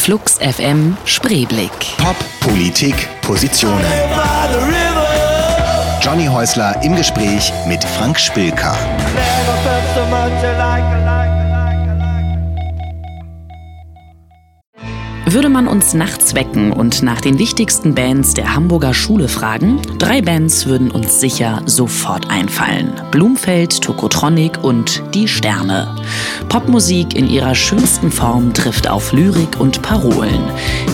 Flux FM Spreeblick. Pop, Politik, Positionen. Johnny Häusler im Gespräch mit Frank Spilker. Würde man uns nachts wecken und nach den wichtigsten Bands der Hamburger Schule fragen, drei Bands würden uns sicher sofort einfallen. Blumfeld, Tokotronic und Die Sterne. Popmusik in ihrer schönsten Form trifft auf Lyrik und Parolen.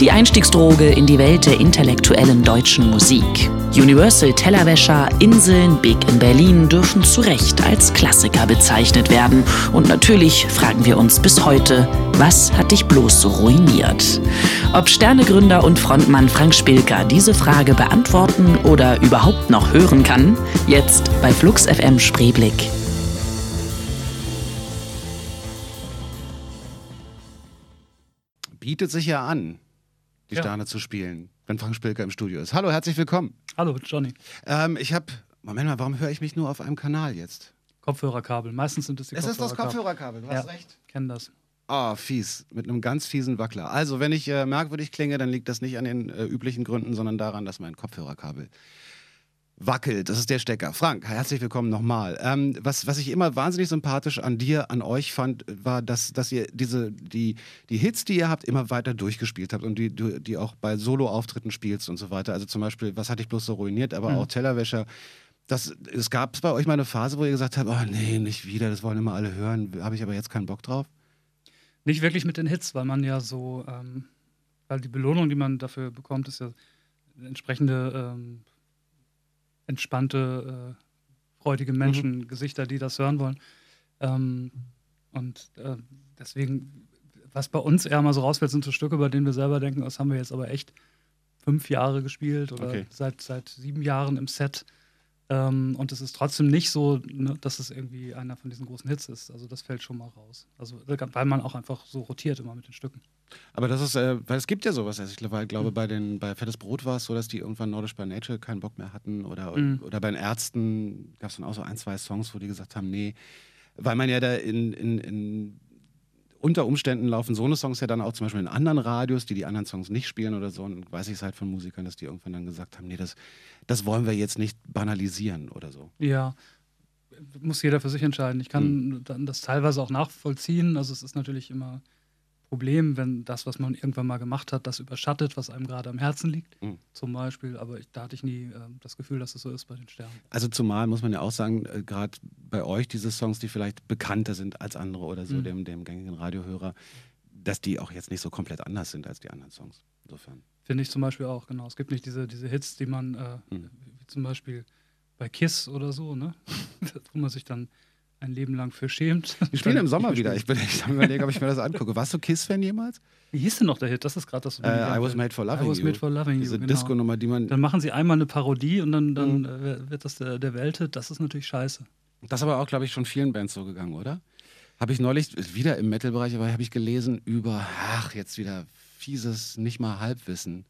Die Einstiegsdroge in die Welt der intellektuellen deutschen Musik. Universal Tellerwäscher, Inseln, Big in Berlin dürfen zu Recht als Klassiker bezeichnet werden. Und natürlich fragen wir uns bis heute, was hat dich bloß so ruiniert? Ob Sternegründer und Frontmann Frank Spilker diese Frage beantworten oder überhaupt noch hören kann, jetzt bei Flux FM Spreeblick. Bietet sich ja an, die Ja. Sterne zu spielen, wenn Frank Spilker im Studio ist. Hallo, herzlich willkommen. Hallo, Johnny. Ähm, ich habe, Moment mal, warum höre ich mich nur auf einem Kanal jetzt? Kopfhörerkabel. Meistens sind es die Es ist das Kopfhörerkabel. Du Ja, hast recht. kennen das. Ah, fies, mit einem ganz fiesen Wackler. Also, wenn ich äh, merkwürdig klinge, dann liegt das nicht an den äh, üblichen Gründen, sondern daran, dass mein Kopfhörerkabel wackelt. Das ist der Stecker. Frank, herzlich willkommen nochmal. Ähm, was, was ich immer wahnsinnig sympathisch an dir, an euch fand, war, dass, dass ihr diese, die, die Hits, die ihr habt, immer weiter durchgespielt habt und die, die die auch bei Solo-Auftritten spielst und so weiter. Also zum Beispiel, was hatte ich bloß so ruiniert, aber Mhm. auch Tellerwäscher. Das, es gab bei euch mal eine Phase, wo ihr gesagt habt, oh nee, nicht wieder, das wollen immer alle hören, habe ich aber jetzt keinen Bock drauf. Nicht wirklich mit den Hits, weil man ja so, ähm, weil die Belohnung, die man dafür bekommt, ist ja entsprechende ähm, entspannte, äh, freudige Menschen, Gesichter, die das hören wollen. Ähm, und äh, deswegen, was bei uns eher mal so rausfällt, sind so Stücke, bei denen wir selber denken, das haben wir jetzt aber echt fünf Jahre gespielt oder Okay. seit, seit sieben Jahren im Set. Ähm, und es ist trotzdem nicht so, ne, dass es irgendwie einer von diesen großen Hits ist. Also das fällt schon mal raus. Also weil man auch einfach so rotiert immer mit den Stücken. Aber das ist, äh, weil es gibt ja sowas. Also ich glaube, Mhm. glaube bei, den, bei Fettes Brot war es so, dass die irgendwann Nordisch by Nature keinen Bock mehr hatten. Oder, Mhm. oder bei den Ärzten gab es dann auch so ein, zwei Songs, wo die gesagt haben, nee. Weil man ja da in, in, in unter Umständen laufen so eine Songs ja dann auch zum Beispiel in anderen Radios, die die anderen Songs nicht spielen oder so. Und weiß ich es halt von Musikern, dass die irgendwann dann gesagt haben, nee, das, das wollen wir jetzt nicht banalisieren oder so. Ja, muss jeder für sich entscheiden. Ich kann dann das teilweise auch nachvollziehen. Also es ist natürlich immer Problem, wenn das, was man irgendwann mal gemacht hat, das überschattet, was einem gerade am Herzen liegt, Mhm. zum Beispiel. Aber ich, da hatte ich nie ähm, das Gefühl, dass es so ist bei den Sternen. Also zumal muss man ja auch sagen, äh, gerade bei euch diese Songs, die vielleicht bekannter sind als andere oder so, Mhm. dem, dem gängigen Radiohörer, dass die auch jetzt nicht so komplett anders sind als die anderen Songs. Insofern. Finde ich zum Beispiel auch, genau. Es gibt nicht diese, diese Hits, die man, äh, Mhm. wie zum Beispiel bei Kiss oder so, ne? wo man sich dann ein Leben lang für schämt. Die spielen im Sommer wieder. Ich bin echt am überlegen, ob ich mir das angucke. Warst du Kiss-Fan jemals? Wie hieß denn noch der Hit? Das ist gerade das. Äh, I was made for loving I was you. made for loving Diese you, genau. Disco-Nummer, die man. Dann machen sie einmal eine Parodie und dann, dann Mhm. äh, wird das der, der Welthit. Das ist natürlich scheiße. Das ist aber auch, glaube ich, schon vielen Bands so gegangen, oder? Habe ich neulich, wieder im Metal-Bereich, aber habe ich gelesen über, ach, jetzt wieder fieses, nicht mal Halbwissen.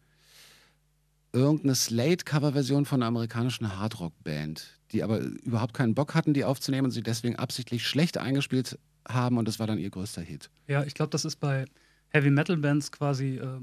Irgendeine Slate-Cover-Version von einer amerikanischen Hardrock-Band, die aber überhaupt keinen Bock hatten, die aufzunehmen und sie deswegen absichtlich schlecht eingespielt haben und das war dann ihr größter Hit. Ja, ich glaube, das ist bei Heavy Metal Bands quasi äh,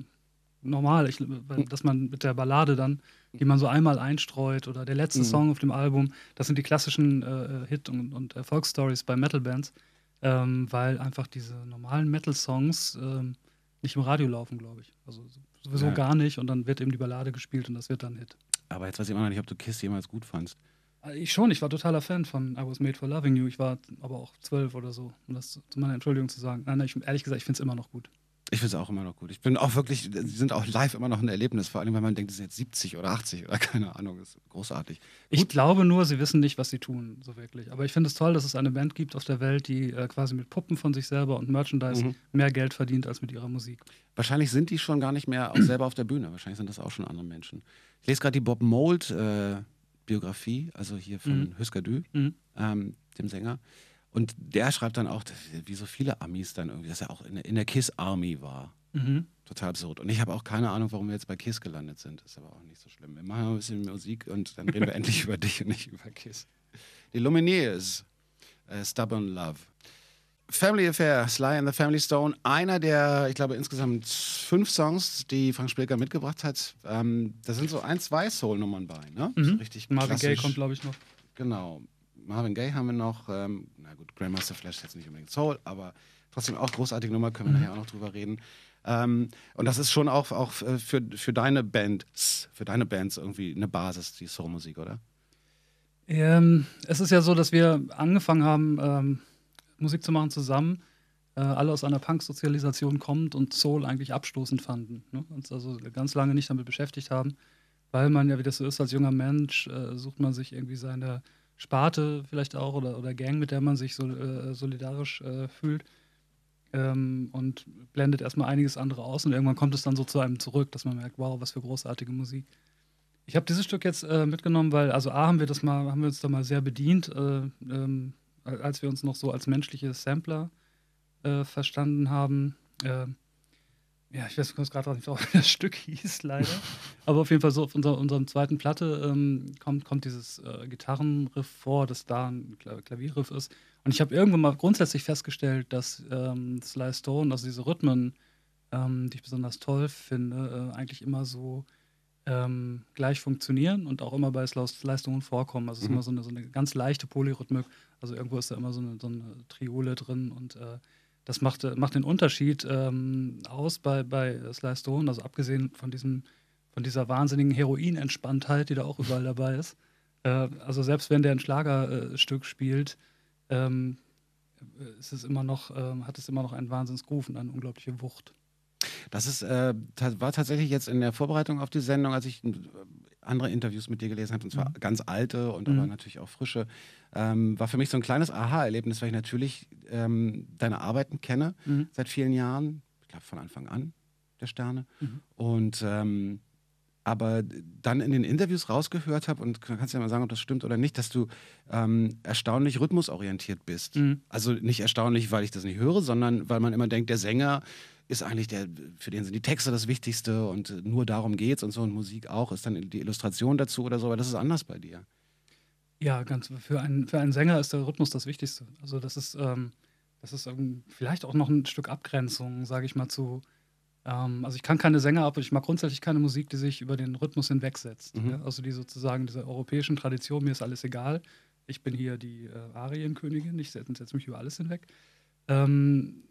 normal, ich, weil, dass man mit der Ballade dann, die man so einmal einstreut oder der letzte Mhm. Song auf dem Album, das sind die klassischen äh, Hit- und, und Erfolgsstories bei Metal Bands, ähm, weil einfach diese normalen Metal-Songs ähm, nicht im Radio laufen, glaube ich. Also sowieso Ja. gar nicht und dann wird eben die Ballade gespielt und das wird dann Hit. Aber jetzt weiß ich immer noch nicht, ob du Kiss jemals gut fandst. Äh, Ich schon, ich war totaler Fan von I Was Made for Loving You. Ich war aber auch zwölf oder so, um das zu meiner Entschuldigung zu sagen. Nein, nein, ich, ehrlich gesagt, ich finde es immer noch gut. Ich finde es auch immer noch gut. Ich bin auch wirklich, sie sind auch live immer noch ein Erlebnis, vor allem, wenn man denkt, sie sind jetzt 70 oder 80 oder keine Ahnung, das ist großartig. Ich glaube nur, sie wissen nicht, was sie tun, so wirklich. Aber ich finde es toll, dass es eine Band gibt auf der Welt, die äh, quasi mit Puppen von sich selber und Merchandise Mhm. mehr Geld verdient als mit ihrer Musik. Wahrscheinlich sind die schon gar nicht mehr auch selber auf der Bühne. Wahrscheinlich sind das auch schon andere Menschen. Ich lese gerade die Bob Mold äh, Biografie, also hier von Mhm. Husker Dü, Mhm. ähm, dem Sänger. Und der schreibt dann auch, dass, wie so viele Amis dann irgendwie, dass er auch in, der- in der Kiss Army war. Mhm. Total absurd. Und ich habe auch keine Ahnung, warum wir jetzt bei Kiss gelandet sind. Ist aber auch nicht so schlimm. Wir machen ein bisschen Musik und dann reden wir endlich über dich und nicht über Kiss. Die Lumineers, äh, Stubborn Love. Family Affair, Sly and the Family Stone, einer der, ich glaube, insgesamt fünf Songs, die Frank Spilker mitgebracht hat. Ähm, da sind so ein, zwei Soul-Nummern bei, ne? Mhm. So richtig Marvin Gaye klassisch. kommt, glaube ich, noch. Genau. Marvin Gaye haben wir noch. Ähm, na gut, Grandmaster Flash ist jetzt nicht unbedingt Soul, aber trotzdem auch großartige Nummer, können wir nachher auch noch drüber reden. Ähm, und das ist schon auch, auch für, für deine Bands, für deine Bands irgendwie eine Basis, die Soulmusik, oder? Ähm, es ist ja so, dass wir angefangen haben, ähm, Musik zu machen zusammen, äh, alle aus einer Punk-Sozialisation kommend und Soul eigentlich abstoßend fanden. Ne? Uns also ganz lange nicht damit beschäftigt haben, weil man ja, wie das so ist, als junger Mensch, äh, sucht man sich irgendwie seine Sparte vielleicht auch oder, oder Gang, mit der man sich so, äh, solidarisch äh, fühlt. Ähm, und blendet erstmal einiges andere aus und irgendwann kommt es dann so zu einem zurück, dass man merkt, wow, was für großartige Musik. Ich habe dieses Stück jetzt äh, mitgenommen, weil, also A, haben wir das mal, haben wir uns da mal sehr bedient, äh, ähm, als wir uns noch so als menschliche Sampler äh, verstanden haben. Äh, ja, ich weiß gerade nicht, wie das Stück hieß, leider. Aber auf jeden Fall so auf unserer, unserem zweiten Platte ähm, kommt, kommt dieses äh, Gitarrenriff vor, das da ein Kla Klavierriff ist. Und ich habe irgendwann mal grundsätzlich festgestellt, dass ähm, Sly Stone, also diese Rhythmen, ähm, die ich besonders toll finde, äh, eigentlich immer so ähm, gleich funktionieren und auch immer bei Stone vorkommen. Also es ist Mhm. immer so eine, so eine ganz leichte Polyrhythmik. Also irgendwo ist da immer so eine, so eine Triole drin und äh, das macht, äh, macht den Unterschied ähm, aus bei, bei Sly Stone. Also abgesehen von, diesem, von dieser wahnsinnigen Heroin-Entspanntheit, die da auch überall dabei ist. Äh, also selbst wenn der ein Schlagerstück spielt, ähm, ist es immer noch, ähm, hat es immer noch einen Wahnsinnsgroove und eine unglaubliche Wucht. Das ist, äh, war tatsächlich jetzt in der Vorbereitung auf die Sendung, als ich äh, andere Interviews mit dir gelesen habe, und zwar Mhm. ganz alte und Mhm. aber natürlich auch frische, ähm, war für mich so ein kleines Aha-Erlebnis, weil ich natürlich ähm, deine Arbeiten kenne Mhm. seit vielen Jahren, ich glaube von Anfang an, der Sterne. Mhm. Und ähm, aber dann in den Interviews rausgehört habe, und du kannst ja mal sagen, ob das stimmt oder nicht, dass du ähm, erstaunlich rhythmusorientiert bist. Mhm. Also nicht erstaunlich, weil ich das nicht höre, sondern weil man immer denkt, der Sänger ist eigentlich der, für den sind die Texte das Wichtigste und äh, nur darum geht's und so und Musik auch, ist dann die Illustration dazu oder so, aber das ist anders bei dir. Ja, ganz für einen, für einen Sänger ist der Rhythmus das Wichtigste. Also das ist, ähm, das ist ähm, vielleicht auch noch ein Stück Abgrenzung, sage ich mal, zu. Ähm, also ich kann keine Sänger ab und ich mag grundsätzlich keine Musik, die sich über den Rhythmus hinwegsetzt. Mhm. Ja? Also die sozusagen dieser europäischen Tradition, mir ist alles egal. Ich bin hier die äh, Arienkönigin, ich setze setz mich über alles hinweg. Ähm,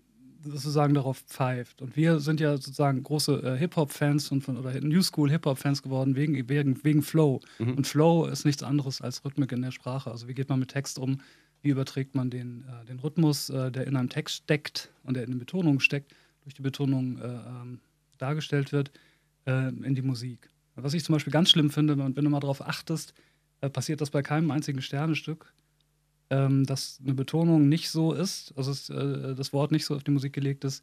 sozusagen darauf pfeift. Und wir sind ja sozusagen große äh, Hip-Hop-Fans und von, oder New School Hip-Hop-Fans geworden wegen, wegen, wegen Flow. Mhm. Und Flow ist nichts anderes als Rhythmik in der Sprache. Also wie geht man mit Text um? Wie überträgt man den, äh, den Rhythmus, äh, der in einem Text steckt und der in den Betonungen steckt, durch die Betonung äh, ähm, dargestellt wird, äh, in die Musik? Was ich zum Beispiel ganz schlimm finde, wenn, wenn du mal darauf achtest, äh, passiert das bei keinem einzigen Sternestück, ähm, dass eine Betonung nicht so ist, also es, äh, das Wort nicht so auf die Musik gelegt ist,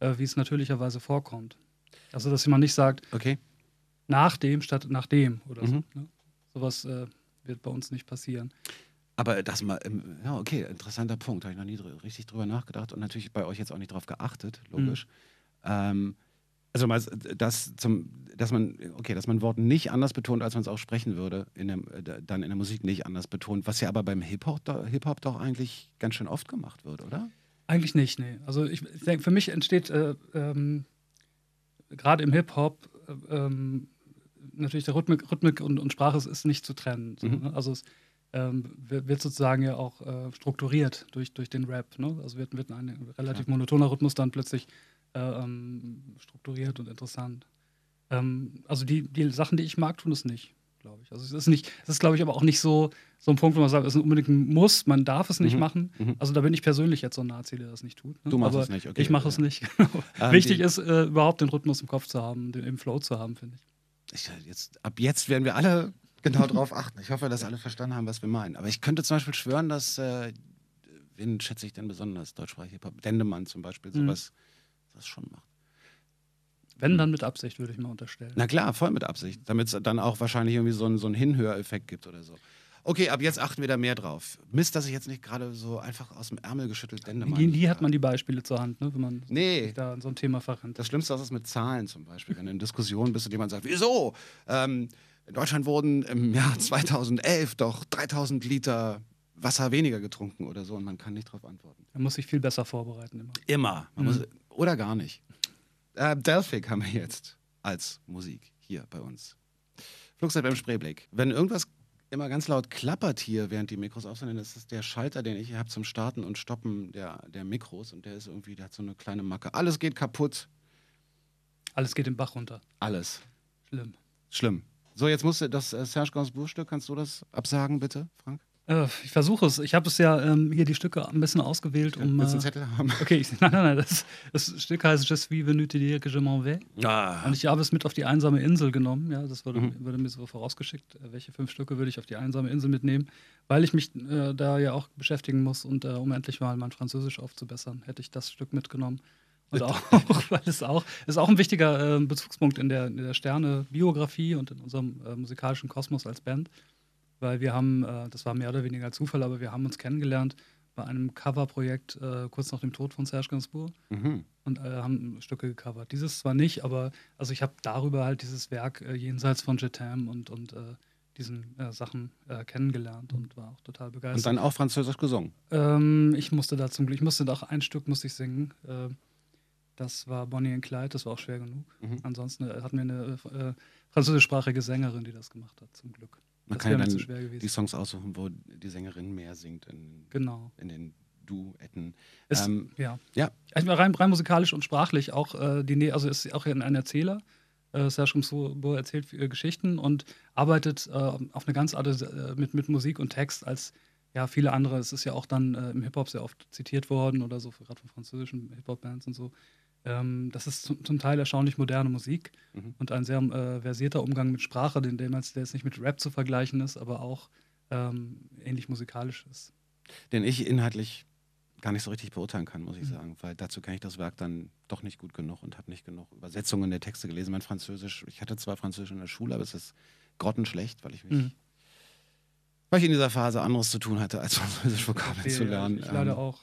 äh, wie es natürlicherweise vorkommt. Also dass man nicht sagt, Okay. nach dem statt nach dem oder Mhm. so. Ne? Sowas äh, wird bei uns nicht passieren. Aber das mal, ähm, ja, okay, interessanter Punkt. Habe ich noch nie dr richtig drüber nachgedacht und natürlich bei euch jetzt auch nicht drauf geachtet, logisch. Ähm, also mal, dass, zum, dass man, okay, dass man Worte nicht anders betont, als man es auch sprechen würde, in der, äh, dann in der Musik nicht anders betont, was ja aber beim Hip-Hop do- Hip-Hop doch eigentlich ganz schön oft gemacht wird, oder? Eigentlich nicht, nee. Also ich denke, für mich entsteht äh, ähm, gerade im Hip-Hop äh, ähm, natürlich der Rhythmik, Rhythmik und, und Sprache ist- ist nicht zu trennen. So, Mhm. ne? Also es ähm, wird, sozusagen ja auch äh, strukturiert durch, durch den Rap. Ne? Also wird, wird ein relativ monotoner Rhythmus dann plötzlich ähm, strukturiert und interessant. Ähm, also die, die Sachen, die ich mag, tun es nicht, glaube ich. Also es ist nicht, es ist, glaube ich, aber auch nicht so, so ein Punkt, wo man sagt, es ist unbedingt ein Muss, man darf es nicht Mhm. machen. Mhm. Also da bin ich persönlich jetzt so ein Nazi, der das nicht tut. Ne? Du machst aber es nicht, okay. Ich mache es Ja. nicht. Ähm, Wichtig ist, äh, überhaupt den Rhythmus im Kopf zu haben, den, im Flow zu haben, finde ich. Ich, jetzt, ab jetzt werden wir alle genau drauf achten. Ich hoffe, dass alle verstanden haben, was wir meinen. Aber ich könnte zum Beispiel schwören, dass, äh, wen schätze ich denn besonders, deutschsprachig Hip-Hop, Dendemann zum Beispiel, Mhm. Das schon macht. Wenn, dann mit Absicht, würde ich mal unterstellen. Na klar, voll mit Absicht, damit es dann auch wahrscheinlich irgendwie so einen, so einen Hinhöreffekt gibt oder so. Okay, ab jetzt achten wir da mehr drauf. Mist, dass ich jetzt nicht gerade so einfach aus dem Ärmel geschüttelt Dendemann. Die, die hat man die Beispiele zur Hand, ne? wenn man Nee. sich da in so ein Thema verrennt. Das Schlimmste ist es mit Zahlen zum Beispiel. Wenn du in Diskussionen bist und jemand sagt, wieso? Ähm, in Deutschland wurden im Jahr 2011 doch 3000 Liter Wasser weniger getrunken oder so und man kann nicht darauf antworten. Man muss sich viel besser vorbereiten immer. Immer. Man Mhm. muss, oder gar nicht. Äh, Delphic haben wir jetzt als Musik hier bei uns. Flugzeit beim Spreeblick. Wenn irgendwas immer ganz laut klappert hier, während die Mikros auf sind, dann ist das der Schalter, den ich hier habe zum Starten und Stoppen der, der Mikros und der ist irgendwie, der hat so eine kleine Macke. Alles geht kaputt. Alles geht den Bach runter. Alles. Schlimm. Schlimm. So, jetzt musst du das äh, Serge Gainsbourg-Stück, kannst du das absagen, bitte, Frank? Äh, ich versuche es. Ich habe es ja ähm, hier die Stücke ein bisschen ausgewählt, um. Willst du einen Äh, Zettel haben? okay, ich, nein, nein, nein. Das, das Stück heißt Je suis venu te dire que je m'en vais. Ah, Und ich habe es mit auf die einsame Insel genommen. Ja, das wurde, Mhm. wurde mir so vorausgeschickt. Äh, Welche fünf Stücke würde ich auf die einsame Insel mitnehmen? Weil ich mich äh, da ja auch beschäftigen muss und äh, um endlich mal mein Französisch aufzubessern, hätte ich das Stück mitgenommen. Und auch, weil es auch, ist auch ein wichtiger äh, Bezugspunkt in der, in der Sterne-Biografie und in unserem musikalischen Kosmos als Band. Weil wir haben, äh, das war mehr oder weniger Zufall, aber wir haben uns kennengelernt bei einem Coverprojekt äh, kurz nach dem Tod von Serge Gainsbourg mhm. und äh, haben Stücke gecovert. Dieses zwar nicht, aber also ich habe darüber halt dieses Werk äh, jenseits von Jetam und, und äh, diesen äh, Sachen kennengelernt und war auch total Und begeistert. dann auch Französisch gesungen. ähm, ich musste da zum Glück, ich musste doch ein Stück musste ich singen. Das war Bonnie and Clyde, das war auch schwer genug. Mhm. Ansonsten hatten wir eine äh, französischsprachige Sängerin, die das gemacht hat, zum Glück. Man das kann ja dann schwer gewesen. die Songs aussuchen, wo die Sängerin mehr singt in, genau. in den Duetten. Es, Ähm, ja. ja. Also rein, rein musikalisch und sprachlich auch äh, die Nähe, also ist auch ein ein Erzähler. Äh, Serge Gainsbourg erzählt äh, Geschichten und arbeitet äh, auf eine ganz andere äh, mit, mit Musik und Text als ja viele andere. Es ist ja auch dann äh, im Hip-Hop sehr oft zitiert worden oder so, gerade von französischen Hip-Hop-Bands und so. Ähm, das ist zum, zum Teil erstaunlich moderne Musik Mhm. und ein sehr äh, versierter Umgang mit Sprache, den, der jetzt nicht mit Rap zu vergleichen ist, aber auch ähm, ähnlich musikalisch ist. den ich inhaltlich gar nicht so richtig beurteilen kann, muss ich Mhm. sagen, weil dazu kenne ich das Werk dann doch nicht gut genug und habe nicht genug Übersetzungen der Texte gelesen. Mein Französisch, ich hatte zwar Französisch in der Schule, aber es ist grottenschlecht, weil ich mich, Mhm. weil ich in dieser Phase anderes zu tun hatte, als Französisch Vokabeln zu Ja, lernen. Ich leider Ähm, auch.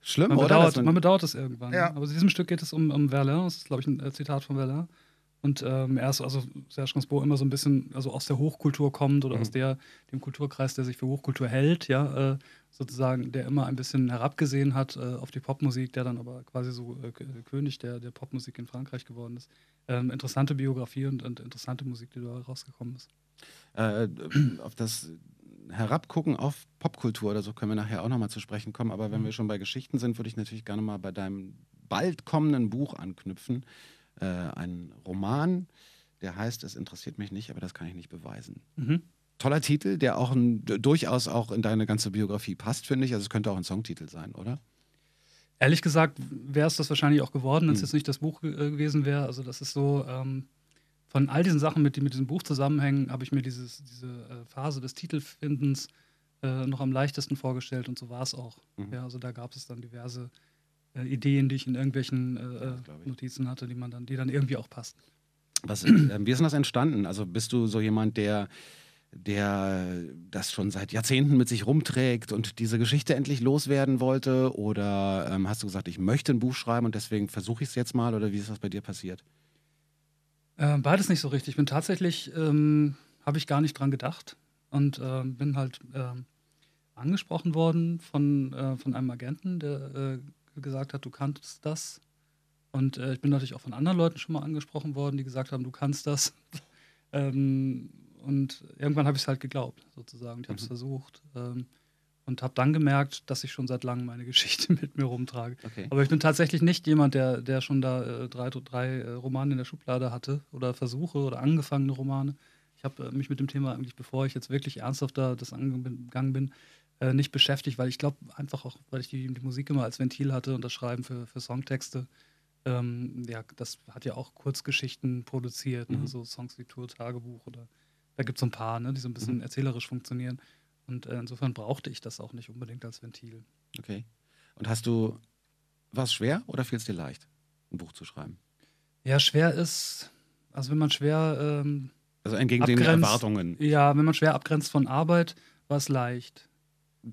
Schlimm, Man oder? bedauert, Dass man- man bedauert es irgendwann. Ja. Aber in diesem Stück geht es um, um Verlain. Das ist, glaube ich, ein äh, Zitat von Verlain. Und ähm, er ist also Serge Gainsbourg immer so ein bisschen also aus der Hochkultur kommt oder Mhm. aus der, dem Kulturkreis, der sich für Hochkultur hält, ja, äh, sozusagen, der immer ein bisschen herabgesehen hat äh, auf die Popmusik, der dann aber quasi so äh, K- König der, der Popmusik in Frankreich geworden ist. Ähm, interessante Biografie und, und interessante Musik, die da rausgekommen ist. äh, auf das Herabgucken auf Popkultur oder so können wir nachher auch nochmal zu sprechen kommen. Aber wenn wir schon bei Geschichten sind, würde ich natürlich gerne mal bei deinem bald kommenden Buch anknüpfen. Äh, ein Roman, der heißt Es interessiert mich nicht, aber das kann ich nicht beweisen. Mhm. Toller Titel, der auch ein, durchaus auch in deine ganze Biografie passt, finde ich. Also es könnte auch ein Songtitel sein, oder? Ehrlich gesagt wäre es das wahrscheinlich auch geworden, wenn es Hm. jetzt nicht das Buch äh, gewesen wäre. Also das ist so, ähm, von all diesen Sachen, mit, die mit diesem Buch zusammenhängen, habe ich mir dieses, diese äh, Phase des Titelfindens äh, noch am leichtesten vorgestellt und so war es auch. Mhm. Ja, also da gab es dann diverse äh, Ideen, die ich in irgendwelchen äh, glaub ich. Notizen hatte, die man dann, die dann irgendwie auch passten. Was, äh, wie ist denn das entstanden? Also bist du so jemand, der, der das schon seit Jahrzehnten mit sich rumträgt und diese Geschichte endlich loswerden wollte? Oder ähm, hast du gesagt, ich möchte ein Buch schreiben und deswegen versuche ich es jetzt mal? Oder wie ist das bei dir passiert? Äh, beides nicht so richtig. Ich bin tatsächlich, ähm, habe ich gar nicht dran gedacht und ähm, bin halt ähm, angesprochen worden von, äh, von einem Agenten, der äh, gesagt hat, du kannst das. Und äh, ich bin natürlich auch von anderen Leuten schon mal angesprochen worden, die gesagt haben, du kannst das. ähm, und irgendwann habe ich es halt geglaubt, sozusagen. Ich habe es Mhm. versucht ähm, und habe dann gemerkt, dass ich schon seit langem meine Geschichte mit mir rumtrage. Okay. Aber ich bin tatsächlich nicht jemand, der, der schon da äh, drei, drei äh, Romane in der Schublade hatte oder Versuche oder angefangene Romane. Ich habe äh, mich mit dem Thema eigentlich, bevor ich jetzt wirklich ernsthaft da das angegangen bin, äh, nicht beschäftigt, weil ich glaube einfach auch, weil ich die, die Musik immer als Ventil hatte und das Schreiben für, für Songtexte. Ähm, ja, das hat ja auch Kurzgeschichten produziert, Mhm. ne? so Songs wie Tour, Tagebuch oder da gibt es so ein paar, ne? die so ein bisschen Mhm. erzählerisch funktionieren. Und äh, insofern brauchte ich das auch nicht unbedingt als Ventil. Okay. Und hast du, war es schwer oder fiel es dir leicht, ein Buch zu schreiben? Ja, schwer ist, also wenn man schwer, ähm, Also entgegen den. Erwartungen. ja, wenn man schwer abgrenzt von Arbeit, war es leicht.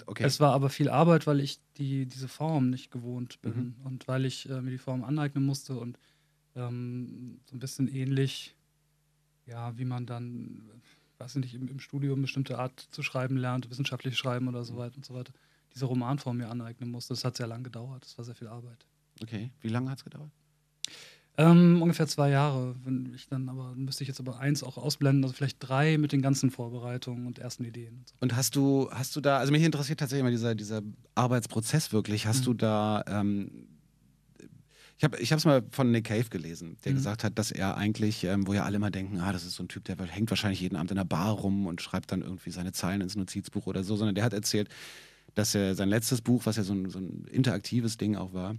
Okay. Es war aber viel Arbeit, weil ich die, diese Form nicht gewohnt bin Mhm. und weil ich äh, mir die Form aneignen musste und ähm, so ein bisschen ähnlich, ja, wie man dann weiß nicht, im, im Studium bestimmte Art zu schreiben lernt, wissenschaftlich schreiben oder so weiter und so weiter, diese Romanform mir aneignen musste. Das hat sehr lange gedauert, das war sehr viel Arbeit. Okay, wie lange hat es gedauert? Ähm, ungefähr zwei Jahre. Wenn ich dann aber müsste ich jetzt aber eins auch ausblenden, also vielleicht drei mit den ganzen Vorbereitungen und ersten Ideen. Und, so. und hast du, hast du da, also mich interessiert tatsächlich immer dieser, dieser Arbeitsprozess wirklich. Hast mhm. du da, ähm, ich habe es mal von Nick Cave gelesen, der mhm. gesagt hat, dass er eigentlich, ähm, wo ja alle immer denken, ah, das ist so ein Typ, der hängt wahrscheinlich jeden Abend in der Bar rum und schreibt dann irgendwie seine Zeilen ins Notizbuch oder so, sondern der hat erzählt, dass er sein letztes Buch, was ja so ein, so ein interaktives Ding auch war,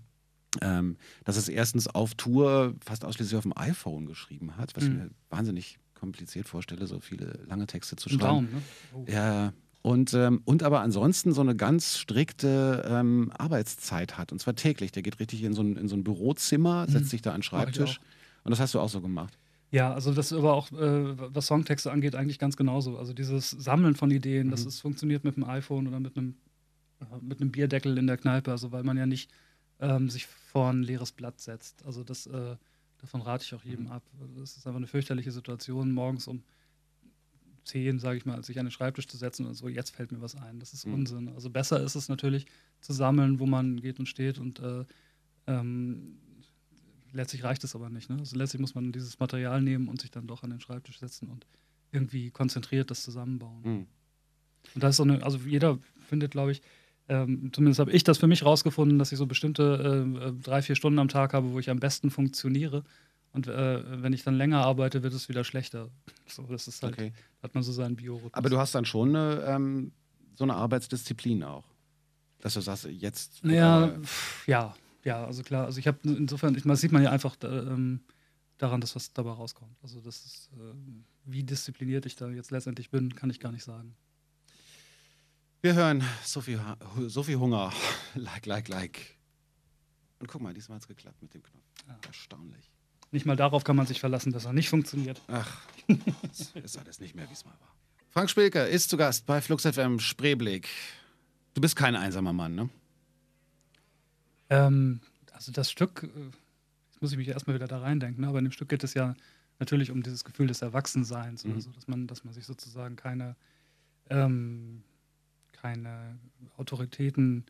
ähm, dass es erstens auf Tour fast ausschließlich auf dem iPhone geschrieben hat, was mhm. ich mir wahnsinnig kompliziert vorstelle, so viele lange Texte zu schreiben. Daumen, ne? oh. Ja, und, ähm, und aber ansonsten so eine ganz strikte ähm, Arbeitszeit hat. Und zwar täglich. Der geht richtig in so ein, in so ein Bürozimmer, setzt mhm. sich da an den Schreibtisch. Und das hast du auch so gemacht. Ja, also das ist aber auch, äh, was Songtexte angeht, eigentlich ganz genauso. Also dieses Sammeln von Ideen, mhm. das ist, funktioniert mit dem iPhone oder mit einem, äh, mit einem Bierdeckel in der Kneipe. Also weil man ja nicht ähm, sich vor ein leeres Blatt setzt. Also das, äh, davon rate ich auch jedem mhm. ab. Das ist einfach eine fürchterliche Situation, morgens um zehn, sage ich mal, sich an den Schreibtisch zu setzen und so, jetzt fällt mir was ein. Das ist mhm. Unsinn. Also besser ist es natürlich zu sammeln, wo man geht und steht und äh, ähm, letztlich reicht es aber nicht. Ne? Also letztlich muss man dieses Material nehmen und sich dann doch an den Schreibtisch setzen und irgendwie konzentriert das zusammenbauen. Mhm. Und das ist so eine, also jeder findet, glaube ich, ähm, zumindest habe ich das für mich rausgefunden, dass ich so bestimmte äh, äh, drei, vier Stunden am Tag habe, wo ich am besten funktioniere. Und äh, wenn ich dann länger arbeite, wird es wieder schlechter. So, das ist halt, okay. hat man so seinen Biorhythmus. Aber du hast dann schon eine, ähm, so eine Arbeitsdisziplin auch. Dass du sagst, jetzt. Ja, äh, ja, ja, also klar. Also ich habe insofern, ich, das sieht man ja einfach ähm, daran, dass was dabei rauskommt. Also das ist, äh, wie diszipliniert ich da jetzt letztendlich bin, kann ich gar nicht sagen. Wir hören so viel, so viel Hunger. Like, like, like. Und guck mal, diesmal hat es geklappt mit dem Knopf. Ja. Erstaunlich. Nicht mal darauf kann man sich verlassen, dass er nicht funktioniert. Ach, das ist alles nicht mehr, wie es mal war. Frank Spilker ist zu Gast bei Flux FM Spreeblick. Du bist kein einsamer Mann, ne? Ähm, also das Stück, äh, jetzt muss ich mich erstmal wieder da reindenken, ne? aber in dem Stück geht es ja natürlich um dieses Gefühl des Erwachsenseins, mhm. so, dass, man, dass man sich sozusagen keine ähm, keine Autoritäten,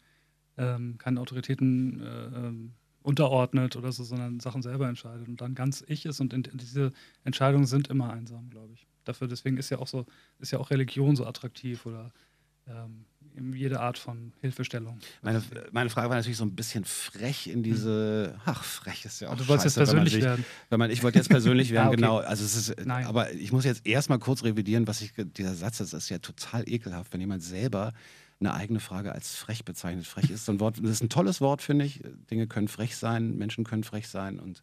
ähm, keine Autoritäten äh, ähm, unterordnet oder so, sondern Sachen selber entscheidet und dann ganz ich ist und in, in diese Entscheidungen sind immer einsam, glaube ich. Dafür, deswegen ist ja auch so, ist ja auch Religion so attraktiv oder ähm, jede Art von Hilfestellung. Meine, meine Frage war natürlich so ein bisschen frech in diese. Hm. Ach, frech ist ja auch. du wolltest jetzt persönlich sich, werden. Wenn man, ich wollte jetzt persönlich werden, ja, okay. genau. Also es ist, Nein. aber ich muss jetzt erstmal kurz revidieren, was ich. Dieser Satz das ist ja total ekelhaft, wenn jemand selber eine eigene Frage als frech bezeichnet. Frech ist so ein Wort, das ist ein tolles Wort, finde ich. Dinge können frech sein, Menschen können frech sein und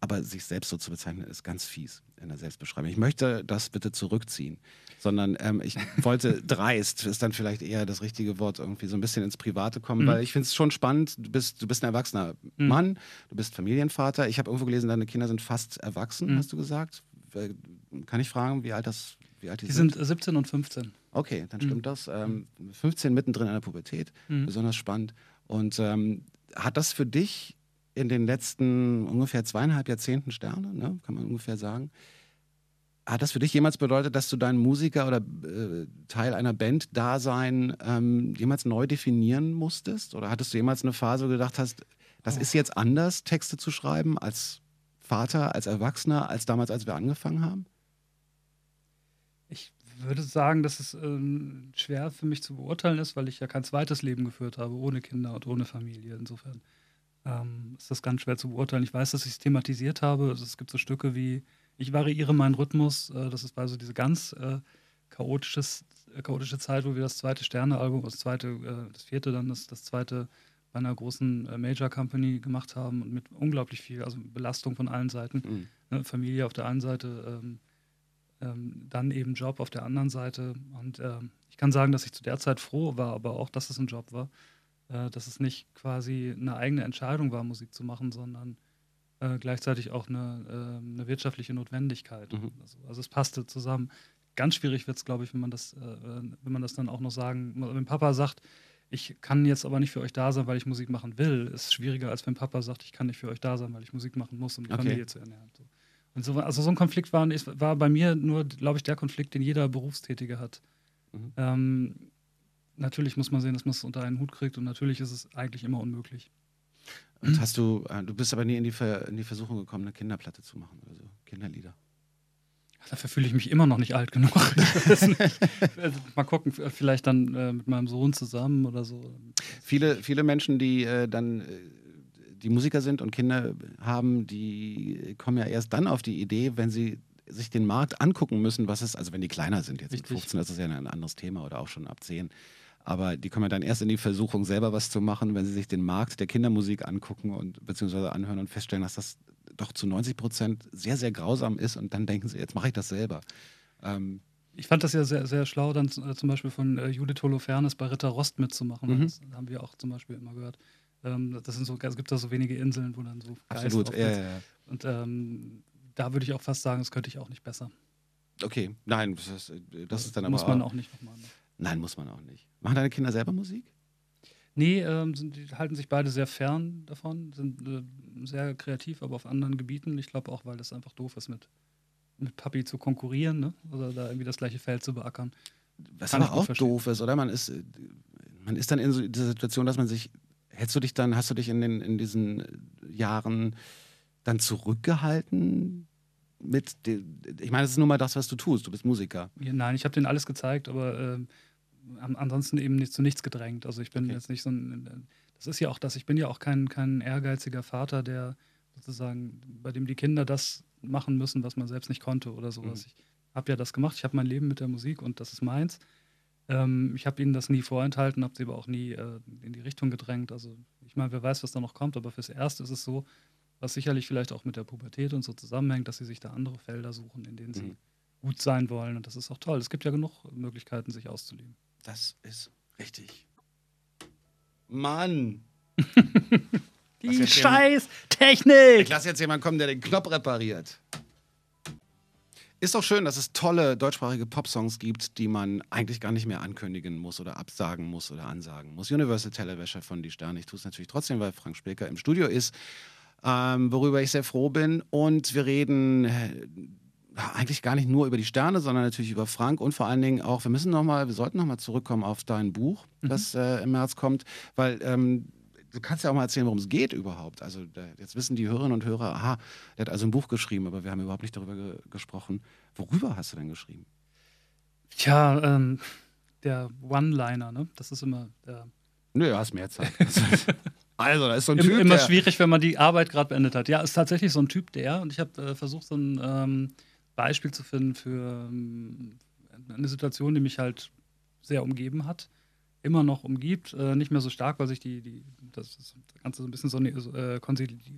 aber sich selbst so zu bezeichnen, ist ganz fies in der Selbstbeschreibung. Ich möchte das bitte zurückziehen, sondern ähm, ich wollte dreist, ist dann vielleicht eher das richtige Wort, irgendwie so ein bisschen ins Private kommen, mhm. weil ich finde es schon spannend. Du bist, du bist ein erwachsener mhm. Mann, du bist Familienvater. Ich habe irgendwo gelesen, deine Kinder sind fast erwachsen, mhm. hast du gesagt. Kann ich fragen, wie alt das wie alt die, die sind? sind 17 und 15. Okay, dann stimmt mhm. das. Ähm, 15 mittendrin in der Pubertät, mhm. besonders spannend. Und ähm, hat das für dich in den letzten ungefähr zweieinhalb Jahrzehnten Sterne, ne, kann man ungefähr sagen. Hat das für dich jemals bedeutet, dass du deinen Musiker oder äh, Teil einer Band-Dasein ähm, jemals neu definieren musstest? Oder hattest du jemals eine Phase, wo du gedacht hast, das oh. ist jetzt anders, Texte zu schreiben als Vater, als Erwachsener, als damals, als wir angefangen haben? Ich würde sagen, dass es ähm, schwer für mich zu beurteilen ist, weil ich ja kein zweites Leben geführt habe, ohne Kinder und ohne Familie. Insofern ähm, ist das ganz schwer zu beurteilen. Ich weiß, dass ich es thematisiert habe. Also es gibt so Stücke wie Ich variiere meinen Rhythmus. Äh, das ist also diese ganz äh, chaotisches, äh, chaotische Zeit, wo wir das zweite Sterne-Album, das zweite, äh, das vierte dann, das, das zweite bei einer großen äh, Major Company gemacht haben und mit unglaublich viel, also Belastung von allen Seiten. Mhm. Ne, Familie auf der einen Seite, ähm, ähm, dann eben Job auf der anderen Seite. Und ähm, ich kann sagen, dass ich zu der Zeit froh war, aber auch, dass es ein Job war äh, dass es nicht quasi eine eigene Entscheidung war, Musik zu machen, sondern äh, gleichzeitig auch eine, äh, eine wirtschaftliche Notwendigkeit. Mhm. Also, also, es passte zusammen. Ganz schwierig wird es, glaube ich, wenn man das, äh, wenn man das dann auch noch sagen, wenn Papa sagt, ich kann jetzt aber nicht für euch da sein, weil ich Musik machen will, ist schwieriger, als wenn Papa sagt, ich kann nicht für euch da sein, weil ich Musik machen muss, um die okay. Familie zu ernähren. So. So, also so ein Konflikt war, war bei mir nur, glaube ich, der Konflikt, den jeder Berufstätige hat. Mhm. Ähm, natürlich muss man sehen, dass man es unter einen Hut kriegt und natürlich ist es eigentlich immer unmöglich. Und hast du, äh, du bist aber nie in die, Ver, in die Versuchung gekommen, eine Kinderplatte zu machen, also Kinderlieder. Dafür fühle ich mich immer noch nicht alt genug. Mal gucken, vielleicht dann äh, mit meinem Sohn zusammen oder so. Viele, viele Menschen, die äh, dann äh, die Musiker sind und Kinder haben, die kommen ja erst dann auf die Idee, wenn sie sich den Markt angucken müssen, was es, also wenn die kleiner sind, jetzt Richtig. mit 15, das ist ja ein anderes Thema oder auch schon ab 10. Aber die kommen ja dann erst in die Versuchung, selber was zu machen, wenn sie sich den Markt der Kindermusik angucken und beziehungsweise anhören und feststellen, dass das doch zu 90 Prozent sehr, sehr grausam ist und dann denken sie, jetzt mache ich das selber. Ähm, ich fand das ja sehr, sehr schlau, dann äh, zum Beispiel von äh, Judith Holofernes bei Ritter Rost mitzumachen. Mhm. Das haben wir auch zum Beispiel immer gehört. Ähm, das sind so, es gibt da so wenige Inseln, wo dann so Geist Absolut, ja, ja, ja. Und ähm, da würde ich auch fast sagen, das könnte ich auch nicht besser. Okay, nein, das ist, das ist dann muss aber. Muss man auch nicht nochmal. Nein, muss man auch nicht. Machen deine Kinder selber Musik? Nee, ähm, sind, die halten sich beide sehr fern davon, sind äh, sehr kreativ, aber auf anderen Gebieten. Ich glaube auch, weil das einfach doof ist, mit, mit Papi zu konkurrieren ne? oder da irgendwie das gleiche Feld zu beackern. Was Kann aber auch verstehen. doof ist, oder? Man ist, äh, man ist dann in so dieser Situation, dass man sich, hättest du dich dann, hast du dich in, den, in diesen Jahren dann zurückgehalten mit, ich meine, das ist nur mal das, was du tust, du bist Musiker. Ja, nein, ich habe denen alles gezeigt, aber äh, ansonsten eben nicht, zu nichts gedrängt. Also ich bin okay. jetzt nicht so ein, das ist ja auch das, ich bin ja auch kein, kein ehrgeiziger Vater, der sozusagen, bei dem die Kinder das machen müssen, was man selbst nicht konnte oder sowas. Mhm. Ich habe ja das gemacht, ich habe mein Leben mit der Musik und das ist meins. Ähm, ich habe ihnen das nie vorenthalten, habe sie aber auch nie äh, in die Richtung gedrängt. Also ich meine, wer weiß, was da noch kommt, aber fürs Erste ist es so, was sicherlich vielleicht auch mit der Pubertät und so zusammenhängt, dass sie sich da andere Felder suchen, in denen sie mhm. gut sein wollen. Und das ist auch toll. Es gibt ja genug Möglichkeiten, sich auszuleben. Das ist richtig. Mann! Die scheiß Technik! Ich lasse jetzt jemanden kommen, der den Knopf repariert. Ist doch schön, dass es tolle deutschsprachige Popsongs gibt, die man eigentlich gar nicht mehr ankündigen muss oder absagen muss oder ansagen muss. Universal Telewäsche von Die Sterne. Ich tue es natürlich trotzdem, weil Frank Spilker im Studio ist, ähm, worüber ich sehr froh bin. Und wir reden äh, eigentlich gar nicht nur über die Sterne, sondern natürlich über Frank und vor allen Dingen auch, wir müssen noch mal, wir sollten noch mal zurückkommen auf dein Buch, mhm. das äh, im März kommt, weil ähm, du kannst ja auch mal erzählen, worum es geht überhaupt. Also jetzt wissen die Hörerinnen und Hörer, aha, der hat also ein Buch geschrieben, aber wir haben überhaupt nicht darüber ge gesprochen. Worüber hast du denn geschrieben? Tja, ähm, der One-Liner, ne? Das ist immer der. Nö, du hast mehr Zeit. also, da ist so ein Typ. Immer schwierig, wenn man die Arbeit gerade beendet hat. Ja, ist tatsächlich so ein Typ, der, und ich habe äh, versucht, so ein. Ähm, Beispiel zu finden für ähm, eine Situation, die mich halt sehr umgeben hat, immer noch umgibt, äh, nicht mehr so stark, weil sich die, die, das, das Ganze so ein bisschen so, äh,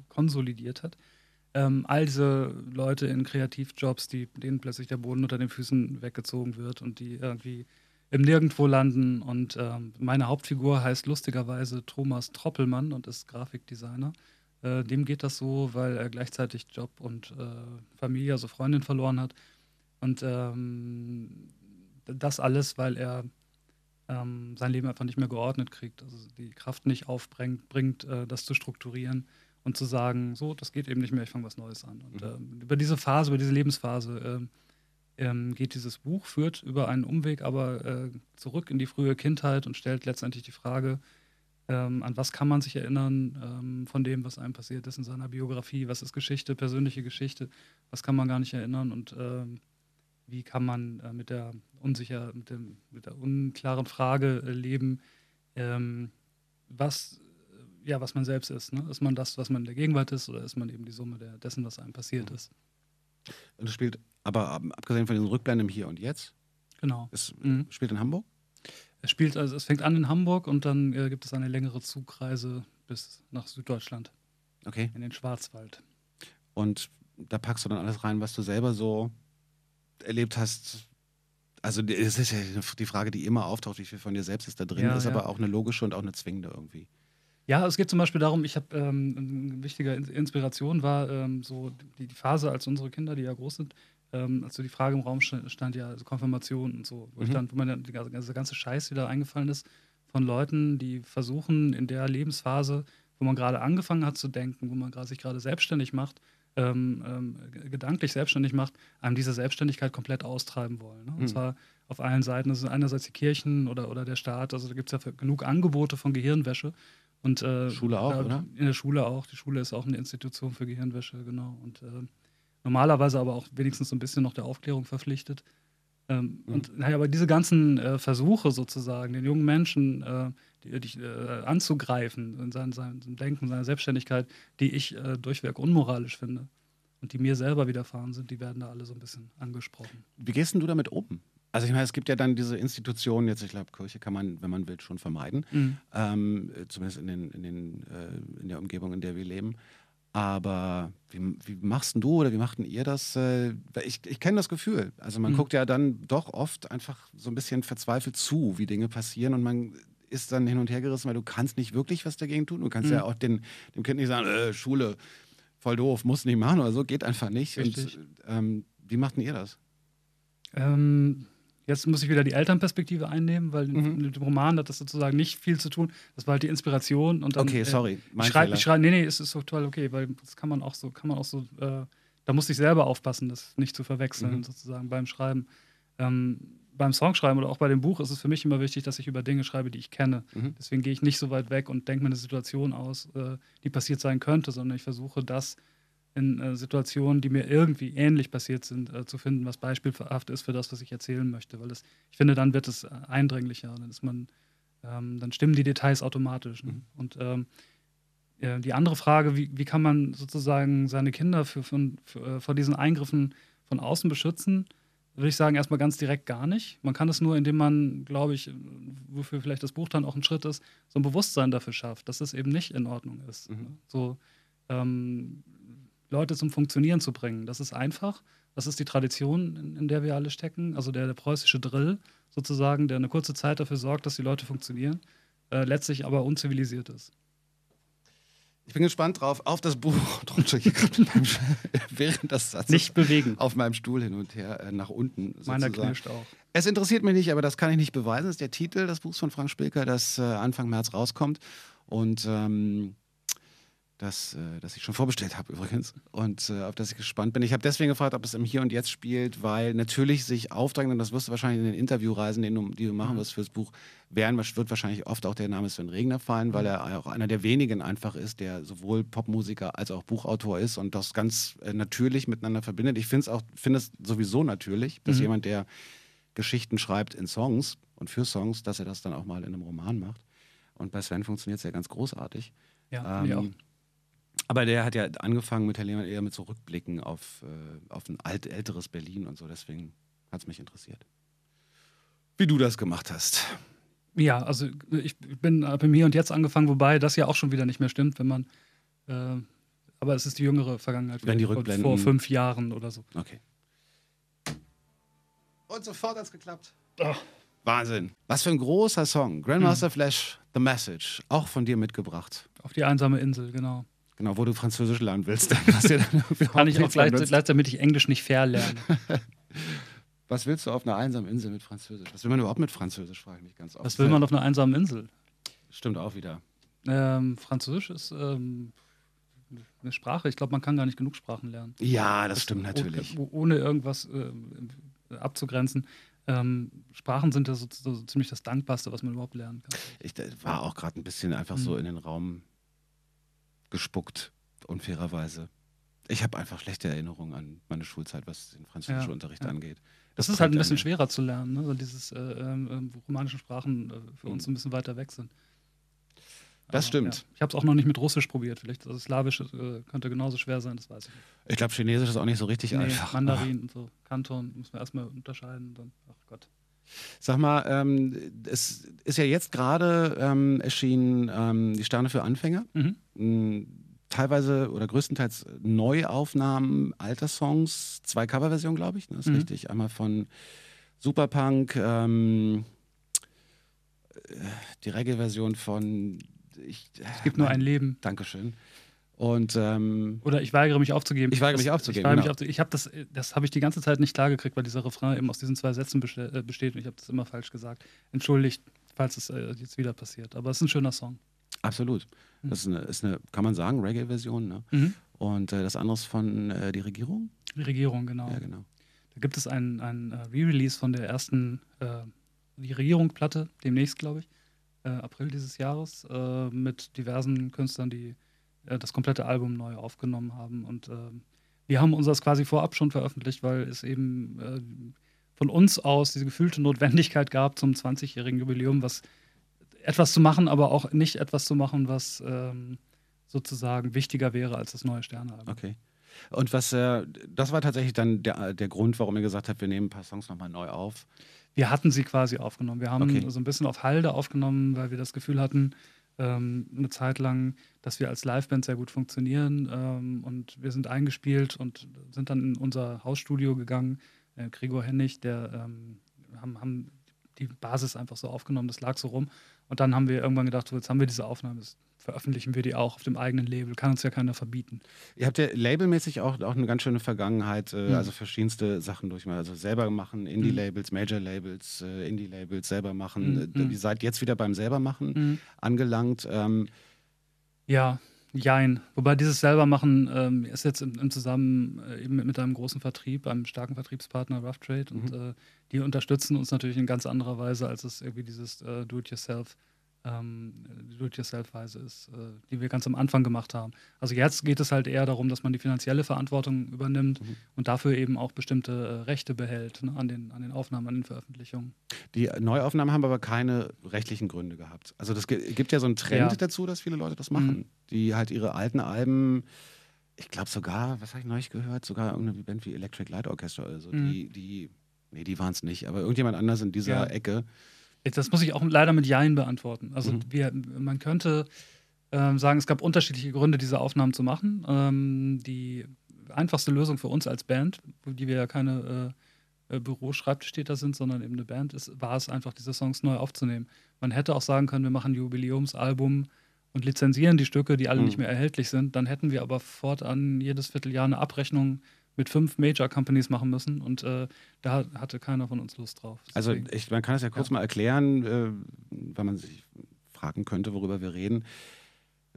konsolidiert hat. Ähm, all diese Leute in Kreativjobs, die, denen plötzlich der Boden unter den Füßen weggezogen wird und die irgendwie im Nirgendwo landen. Und ähm, meine Hauptfigur heißt lustigerweise Thomas Troppelmann und ist Grafikdesigner. Äh, dem geht das so, weil er gleichzeitig Job und äh, Familie, also Freundin verloren hat. Und ähm, das alles, weil er ähm, sein Leben einfach nicht mehr geordnet kriegt. Also die Kraft nicht aufbringt, bringt, äh, das zu strukturieren und zu sagen, so, das geht eben nicht mehr, ich fange was Neues an. Und mhm. über diese Phase, über diese Lebensphase ähm, ähm, geht dieses Buch, führt über einen Umweg aber äh, zurück in die frühe Kindheit und stellt letztendlich die Frage, ähm, an was kann man sich erinnern ähm, von dem, was einem passiert ist in seiner Biografie? Was ist Geschichte, persönliche Geschichte? Was kann man gar nicht erinnern? Und ähm, wie kann man äh, mit der unsicher, mit, dem, mit der unklaren Frage äh, leben, ähm, was, äh, ja, was man selbst ist? Ne? Ist man das, was man in der Gegenwart ist, oder ist man eben die Summe der, dessen, was einem passiert ist? Und das spielt aber abgesehen von diesen Rückblenden im Hier und Jetzt. Genau. Es mhm. spielt in Hamburg? Es spielt, also es fängt an in Hamburg und dann äh, gibt es eine längere Zugreise bis nach Süddeutschland. Okay. In den Schwarzwald. Und da packst du dann alles rein, was du selber so erlebt hast. Also es ist ja die Frage, die immer auftaucht, wie viel von dir selbst ist da drin, ja, ist ja. aber auch eine logische und auch eine zwingende irgendwie. Ja, es geht zum Beispiel darum, ich habe ähm, eine wichtige Inspiration war ähm, so die, die, Phase, als unsere Kinder, die ja groß sind, ähm, also die Frage im Raum stand, ja also Konfirmation und so, wo, mhm. ich dann, wo mir dann der ganze Scheiß wieder eingefallen ist von Leuten, die versuchen, in der Lebensphase wo man gerade angefangen hat zu denken, wo man gerade sich gerade selbstständig macht, ähm, ähm, gedanklich selbstständig macht, einem diese Selbstständigkeit komplett austreiben wollen. Ne? Und Mhm. zwar auf allen Seiten. Das sind einerseits die Kirchen oder, oder der Staat, also da gibt es ja genug Angebote von Gehirnwäsche. Und, äh, Schule auch, da- oder? In der Schule auch. Die Schule ist auch eine Institution für Gehirnwäsche, genau. Und äh, normalerweise aber auch wenigstens so ein bisschen noch der Aufklärung verpflichtet. Ähm, Mhm. Und naja, aber diese ganzen äh, Versuche sozusagen, den jungen Menschen die, äh, anzugreifen in seinem, seinem Denken, seiner Selbstständigkeit, die ich äh, durchweg unmoralisch finde und die mir selber widerfahren sind, die werden da alle so ein bisschen angesprochen. Wie gehst denn du damit um? Also ich meine, es gibt ja dann diese Institutionen, jetzt ich glaube, Kirche kann man, wenn man will, schon vermeiden. Ähm, äh, zumindest in, den, in, den, äh, in der Umgebung, in der wir leben. Aber wie, wie machst denn du oder wie macht denn ihr das? Äh, ich ich kenne das Gefühl. Also man Mhm. guckt ja dann doch oft einfach so ein bisschen verzweifelt zu, wie Dinge passieren und man ist dann hin und her gerissen, weil du kannst nicht wirklich was dagegen tun. Du kannst Mhm. ja auch den, dem Kind nicht sagen, äh, Schule, voll doof, muss nicht machen oder so, geht einfach nicht. Und ähm, wie macht denn ihr das? Ähm, jetzt muss ich wieder die Elternperspektive einnehmen, weil Mhm. mit dem Roman hat das sozusagen nicht viel zu tun. Das war halt die Inspiration und dann. Okay, äh, sorry. Ich mein schreibe, ich schreibe, nee, nee, es ist total okay, weil das kann man auch so, kann man auch so, äh, da muss ich selber aufpassen, das nicht zu verwechseln, Mhm. sozusagen beim Schreiben. Ähm, beim Songschreiben oder auch bei dem Buch ist es für mich immer wichtig, dass ich über Dinge schreibe, die ich kenne. Mhm. Deswegen gehe ich nicht so weit weg und denke mir eine Situation aus, äh, die passiert sein könnte, sondern ich versuche das in äh, Situationen, die mir irgendwie ähnlich passiert sind, äh, zu finden, was beispielhaft ist für das, was ich erzählen möchte. Weil das, ich finde, dann wird es äh, eindringlicher, dann ist man, ähm, dann stimmen die Details automatisch. Ne? Mhm. Und ähm, die andere Frage, wie, wie kann man sozusagen seine Kinder für, für, für, äh, vor diesen Eingriffen von außen beschützen, würde ich sagen, erstmal ganz direkt gar nicht. Man kann es nur, indem man, glaube ich, wofür vielleicht das Buch dann auch ein Schritt ist, so ein Bewusstsein dafür schafft, dass es eben nicht in Ordnung ist. Mhm. So ähm, Leute zum Funktionieren zu bringen. Das ist einfach. Das ist die Tradition, in, in der wir alle stecken. Also der, der preußische Drill sozusagen, der eine kurze Zeit dafür sorgt, dass die Leute funktionieren, äh, letztlich aber unzivilisiert ist. Ich bin gespannt drauf, auf das Buch. Stehe ich gerade während des Satzes Nicht bewegen. auf meinem Stuhl hin und her äh, nach unten. Meiner knirscht auch. Es interessiert mich nicht, aber das kann ich nicht beweisen. Das ist der Titel des Buchs von Frank Spilker, das äh, Anfang März rauskommt. Und ähm, das, äh, das ich schon vorbestellt habe übrigens und äh, auf das ich gespannt bin. Ich habe deswegen gefragt, ob es im Hier und Jetzt spielt, weil natürlich sich aufdrängt, und das wirst du wahrscheinlich in den Interviewreisen, den du, die du machen Mhm. wirst fürs Buch, werden, wird wahrscheinlich oft auch der Name Sven Regner fallen, weil er auch einer der wenigen einfach ist, der sowohl Popmusiker als auch Buchautor ist und das ganz äh, natürlich miteinander verbindet. Ich finde es auch, finde es sowieso natürlich, dass Mhm. jemand, der Geschichten schreibt in Songs und für Songs, dass er das dann auch mal in einem Roman macht. Und bei Sven funktioniert es ja ganz großartig. Ja, ich auch. Aber der hat ja angefangen mit Herr Lehmann eher mit so Rückblicken auf, äh, auf ein alt, älteres Berlin und so. Deswegen hat es mich interessiert. Wie du das gemacht hast. Ja, also ich bin ab im Hier und Jetzt angefangen, wobei das ja auch schon wieder nicht mehr stimmt, wenn man. Äh, aber es ist die jüngere Vergangenheit. Wenn die vor- Rückblenden- Vor fünf Jahren oder so. Okay. Und sofort hat es geklappt. Ach. Wahnsinn. Was für ein großer Song. Grandmaster Flash, The Message. Auch von dir mitgebracht. Auf die einsame Insel, genau. Genau, wo du Französisch lernen willst. Was, dir dann Kann ich auch gleich, gleich, damit ich Englisch nicht verlerne. Was willst du auf einer einsamen Insel mit Französisch? Was will man überhaupt mit Französisch, frage ich mich ganz oft. Was will man auf einer einsamen Insel? Stimmt auch wieder. Ähm, Französisch ist ähm, eine Sprache. Ich glaube, man kann gar nicht genug Sprachen lernen. Ja, das stimmt natürlich. Oh- Ohne irgendwas äh, abzugrenzen. Ähm, Sprachen sind ja so, so, so ziemlich das Dankbarste, was man überhaupt lernen kann. Ich war auch gerade ein bisschen einfach so Mhm. in den Raum gespuckt, unfairerweise. Ich habe einfach schlechte Erinnerungen an meine Schulzeit, was den französischen Ja, Unterricht ja. angeht. Das, ist halt ein bisschen schwerer zu lernen, ne? weil dieses äh, ähm, romanischen Sprachen äh, für uns ein bisschen weiter weg sind. Das Aber, stimmt. Ja. Ich habe es auch noch nicht mit Russisch probiert. Vielleicht also Slawisch äh, könnte genauso schwer sein, das weiß ich nicht. Ich glaube, Chinesisch ist auch nicht so richtig Nee, einfach. Mandarin und so, Kanton, muss man erstmal unterscheiden. Dann, ach Gott. Sag mal, ähm, es ist ja jetzt gerade ähm, erschienen ähm, Die Sterne für Anfänger. Mhm. Mm, Teilweise oder größtenteils Neuaufnahmen alter Songs, zwei Coverversionen, glaube ich, ne? ist Mhm. richtig. Einmal von Superpunk, ähm, äh, die Reggae-Version von ich, Es gibt nur ein Leben. Dankeschön. Und ähm, Oder ich weigere mich aufzugeben. Ich weigere mich Das- aufzugeben, Ich, weigere mich genau. aufzu- ich habe das, das habe ich die ganze Zeit nicht klar gekriegt, weil dieser Refrain eben aus diesen zwei Sätzen äh, besteht und ich habe das immer falsch gesagt. Entschuldigt, falls es äh, jetzt wieder passiert. Aber es ist ein schöner Song. Absolut. Das ist eine, ist eine kann man sagen, Reggae-Version. Ne? Mhm. Und äh, das andere ist von äh, die Regierung? Die Regierung, genau. Ja, genau. Da gibt es ein, ein äh, Re-Release von der ersten äh, Die Regierung-Platte, demnächst, glaube ich, April dieses Jahres, mit diversen Künstlern, die äh, das komplette Album neu aufgenommen haben. Und äh, wir haben unseres quasi vorab schon veröffentlicht, weil es eben äh, von uns aus diese gefühlte Notwendigkeit gab, zum 20-jährigen Jubiläum was etwas zu machen, aber auch nicht etwas zu machen, was ähm, sozusagen wichtiger wäre als das neue Sternealbum. Okay. Und was, äh, das war tatsächlich dann der, der Grund, warum ihr gesagt habt, wir nehmen ein paar Songs nochmal neu auf. Wir hatten sie quasi aufgenommen. Wir haben Okay. so ein bisschen auf Halde aufgenommen, weil wir das Gefühl hatten, ähm, eine Zeit lang, dass wir als Liveband sehr gut funktionieren. Ähm, und wir sind eingespielt und sind dann in unser Hausstudio gegangen. Äh, Gregor Hennig, der ähm, haben, haben die Basis einfach so aufgenommen, das lag so rum. Und dann haben wir irgendwann gedacht, so, jetzt haben wir diese Aufnahme, jetzt veröffentlichen wir die auch auf dem eigenen Label. Kann uns ja keiner verbieten. Ihr habt ja labelmäßig auch, auch eine ganz schöne Vergangenheit, äh, Mhm. also verschiedenste Sachen durchmachen. Also selber machen, Indie-Labels, Major-Labels, äh, Indie-Labels selber machen. Mhm. Ihr seid jetzt wieder beim selber machen Mhm. angelangt. Ähm, Ja, jein. Wobei dieses selbermachen ähm, ist jetzt im, im Zusammen äh, eben mit, mit einem großen Vertrieb, einem starken Vertriebspartner Rough Trade und äh, die unterstützen uns natürlich in ganz anderer Weise, als es irgendwie dieses äh, Do-it-yourself ähm, Do-it-yourself-Weise ist, äh, die wir ganz am Anfang gemacht haben. Also jetzt geht es halt eher darum, dass man die finanzielle Verantwortung übernimmt und dafür eben auch bestimmte äh, Rechte behält ne, an, den, an den Aufnahmen, an den Veröffentlichungen. die Neuaufnahmen haben aber keine rechtlichen Gründe gehabt. Also das gi- gibt ja so einen Trend Ja. dazu, dass viele Leute das machen. Mhm. Die halt ihre alten Alben, ich glaube sogar, was habe ich neulich gehört, sogar irgendeine Band wie Electric Light Orchestra oder so, Mhm. die, die, nee, die waren es nicht, aber irgendjemand anders in dieser Ja. Ecke. Das muss ich auch leider mit Jein beantworten. Also Mhm. wir, man könnte ähm, sagen, es gab unterschiedliche Gründe, diese Aufnahmen zu machen. Ähm, die einfachste Lösung für uns als Band, die wir ja keine äh, äh, Büroschreibtischtäter sind, sondern eben eine Band ist, war es einfach, diese Songs neu aufzunehmen. Man hätte auch sagen können, wir machen ein Jubiläumsalbum und lizenzieren die Stücke, die alle Mhm. nicht mehr erhältlich sind. Dann hätten wir aber fortan jedes Vierteljahr eine Abrechnung mit fünf Major Companies machen müssen und äh, da hatte keiner von uns Lust drauf. Also Deswegen- ich, man kann es ja kurz mal erklären, äh, weil man sich fragen könnte, worüber wir reden.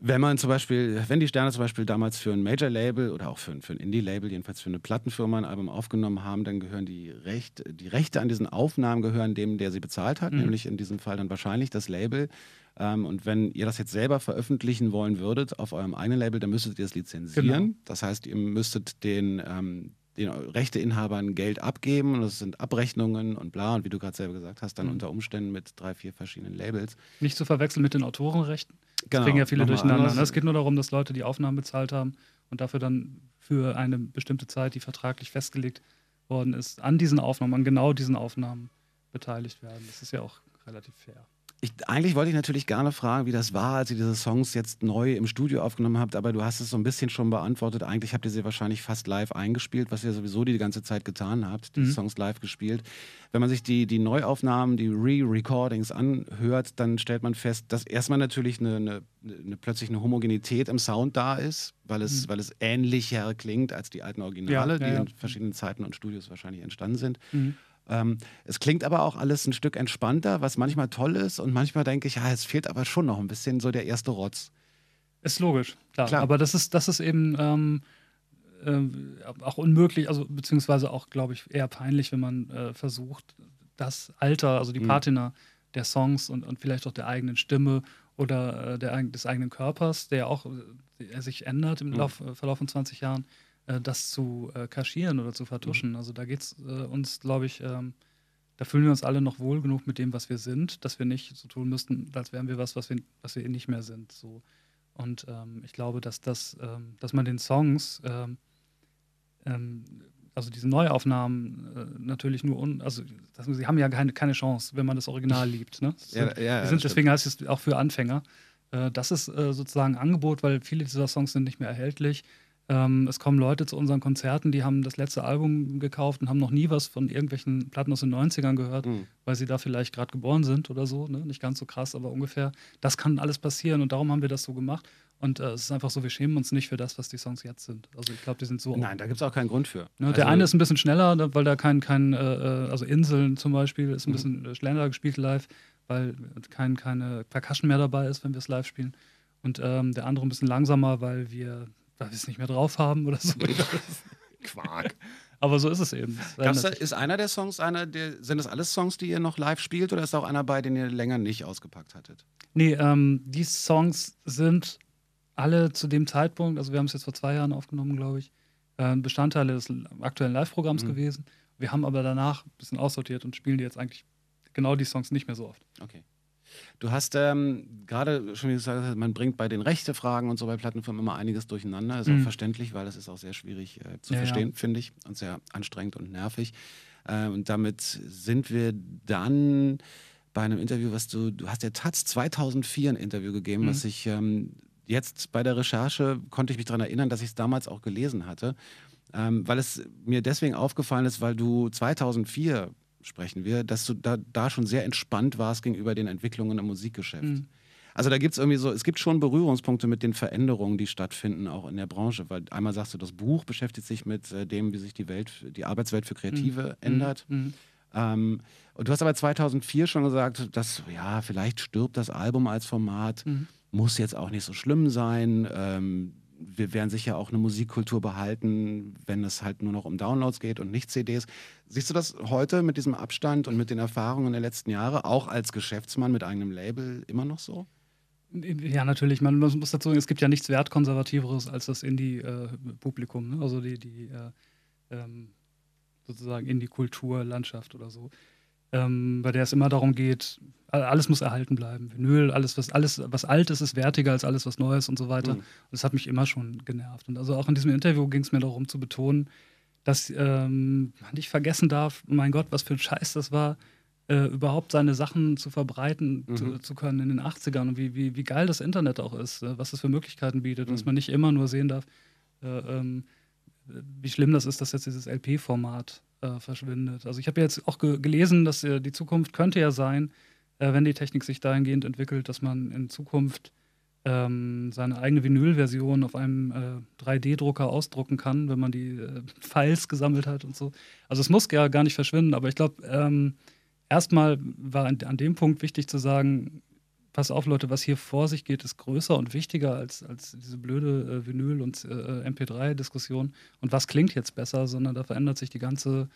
Wenn man zum Beispiel, wenn die Sterne zum Beispiel damals für ein Major-Label oder auch für ein, für ein Indie-Label, jedenfalls für eine Plattenfirma ein Album aufgenommen haben, dann gehören die, Recht, die Rechte an diesen Aufnahmen gehören dem, der sie bezahlt hat, Mhm. nämlich in diesem Fall dann wahrscheinlich das Label. Ähm, und wenn ihr das jetzt selber veröffentlichen wollen würdet auf eurem eigenen Label, dann müsstet ihr es lizenzieren. Genau. Das heißt, ihr müsstet den, ähm, den Rechteinhabern Geld abgeben und das sind Abrechnungen und bla. Und wie du gerade selber gesagt hast, dann Mhm. unter Umständen mit drei, vier verschiedenen Labels. Nicht zu verwechseln mit den Autorenrechten. Das Genau, kriegen ja viele durcheinander. anders. ne? Es geht nur darum, dass Leute die Aufnahmen bezahlt haben und dafür dann für eine bestimmte Zeit, die vertraglich festgelegt worden ist, an diesen Aufnahmen, an genau diesen Aufnahmen beteiligt werden. Das ist ja auch relativ fair. Ich, eigentlich wollte ich natürlich gerne fragen, wie das war, als ihr diese Songs jetzt neu im Studio aufgenommen habt, aber du hast es so ein bisschen schon beantwortet. Eigentlich habt ihr sie wahrscheinlich fast live eingespielt, was ihr sowieso die ganze Zeit getan habt, die Mhm. Songs live gespielt. Wenn man sich die, die Neuaufnahmen, die Re-Recordings anhört, dann stellt man fest, dass erstmal natürlich eine, eine, eine, plötzlich eine Homogenität im Sound da ist, weil es, Mhm. weil es ähnlicher klingt als die alten Originale, Ja, ja, die ja. in verschiedenen Zeiten und Studios wahrscheinlich entstanden sind. Mhm. Ähm, es klingt aber auch alles ein Stück entspannter, was manchmal toll ist. Und manchmal denke ich, ja, es fehlt aber schon noch ein bisschen so der erste Rotz. Ist logisch, klar. Klar. Aber das ist, das ist eben ähm, ähm, auch unmöglich, also beziehungsweise auch, glaube ich, eher peinlich, wenn man äh, versucht, das Alter, also die Mhm. Patina der Songs und, und vielleicht auch der eigenen Stimme oder äh, der, des eigenen Körpers, der auch äh, sich ändert im Mhm. Lauf, äh, Verlauf von 20 Jahren, äh, das zu äh, kaschieren oder zu vertuschen. Also da geht es äh, uns, glaube ich, ähm, da fühlen wir uns alle noch wohl genug mit dem, was wir sind, dass wir nicht so tun müssten, als wären wir was, was wir, was wir nicht mehr sind. So. Und ähm, ich glaube, dass das, ähm, dass man den Songs, ähm, ähm, also diese Neuaufnahmen äh, natürlich nur, un also dass, sie haben ja keine, keine Chance, wenn man das Original liebt. Ne? Ja, ja, wir ja, sind, deswegen heißt es auch für Anfänger. Äh, das ist äh, sozusagen ein Angebot, weil viele dieser Songs sind nicht mehr erhältlich. Ähm, es kommen Leute zu unseren Konzerten, die haben das letzte Album gekauft und haben noch nie was von irgendwelchen Platten aus den 90ern gehört, Mhm. weil sie da vielleicht gerade geboren sind oder so. Ne? Nicht ganz so krass, aber ungefähr. Das kann alles passieren und darum haben wir das so gemacht. Und äh, es ist einfach so, wir schämen uns nicht für das, was die Songs jetzt sind. Also ich glaube, die sind so. Nein, da gibt es auch keinen Grund für. Ne, Also- der eine ist ein bisschen schneller, ne, weil da kein, kein äh, äh, also Inseln zum Beispiel ist ein Mhm. bisschen äh, schneller gespielt live, weil kein, keine Percussion mehr dabei ist, wenn wir es live spielen. Und ähm, der andere ein bisschen langsamer, weil wir, weil wir es nicht mehr drauf haben oder so. Quark. Aber so ist es eben. Gab's da, ist einer der Songs, einer der, sind das alles Songs, die ihr noch live spielt oder ist da auch einer bei, den ihr länger nicht ausgepackt hattet? Nee, ähm, die Songs sind alle zu dem Zeitpunkt, also wir haben es jetzt vor zwei Jahren aufgenommen, glaube ich, äh, Bestandteile des aktuellen Live-Programms mhm. gewesen. Wir haben aber danach ein bisschen aussortiert und spielen die jetzt eigentlich genau die Songs nicht mehr so oft. Okay. Du hast ähm, gerade schon gesagt, man bringt bei den Rechtefragen und so bei Plattenfirmen immer einiges durcheinander. Ist mhm. auch verständlich, weil das ist auch sehr schwierig äh, zu ja, verstehen, ja. finde ich, und sehr anstrengend und nervig. Äh, und damit sind wir dann bei einem Interview, was du, du hast der Taz 2004 ein Interview gegeben, mhm. was ich ähm, jetzt bei der Recherche konnte ich mich daran erinnern, dass ich es damals auch gelesen hatte, ähm, weil es mir deswegen aufgefallen ist, weil du 2004 sprechen wir, dass du da, da schon sehr entspannt warst gegenüber den Entwicklungen im Musikgeschäft. Mhm. Also da gibt es irgendwie so, es gibt schon Berührungspunkte mit den Veränderungen, die stattfinden, auch in der Branche. Weil einmal sagst du, das Buch beschäftigt sich mit äh, dem, wie sich die Welt, die Arbeitswelt für Kreative mhm. ändert. Mhm. Ähm, und du hast aber 2004 schon gesagt, dass ja, vielleicht stirbt das Album als Format, mhm. muss jetzt auch nicht so schlimm sein. Ähm, wir werden sicher auch eine Musikkultur behalten, wenn es halt nur noch um Downloads geht und nicht CDs. Siehst du das heute mit diesem Abstand und mit den Erfahrungen der letzten Jahre, auch als Geschäftsmann mit eigenem Label, immer noch so? Ja, natürlich. Man muss dazu sagen, es gibt ja nichts Wertkonservativeres als das Indie-Publikum, ne? also die, die äh, ähm, sozusagen Indie-Kultur, Landschaft oder so ähm, bei der es immer darum geht, alles muss erhalten bleiben. Vinyl, alles was, alles, was alt ist, ist wertiger als alles, was neu ist und so weiter. Mhm. Und das hat mich immer schon genervt. Und also auch in diesem Interview ging es mir darum zu betonen, dass ähm, man nicht vergessen darf, mein Gott, was für ein Scheiß das war, äh, überhaupt seine Sachen zu verbreiten mhm. zu, zu, können in den 80ern und wie, wie, wie geil das Internet auch ist, äh, was es für Möglichkeiten bietet, mhm. dass man nicht immer nur sehen darf, äh, ähm, wie schlimm das ist, dass jetzt dieses LP-Format äh, verschwindet. Also ich habe jetzt auch ge gelesen, dass äh, die Zukunft könnte ja sein, äh, wenn die Technik sich dahingehend entwickelt, dass man in Zukunft ähm, seine eigene Vinylversion auf einem äh, 3D-Drucker ausdrucken kann, wenn man die äh, Files gesammelt hat und so. Also es muss ja gar nicht verschwinden, aber ich glaube, ähm, erstmal war an, an dem Punkt wichtig zu sagen, pass auf, Leute, was hier vor sich geht, ist größer und wichtiger als, als diese blöde äh, Vinyl- und äh, MP3-Diskussion. Und was klingt jetzt besser, sondern da verändert sich die ganze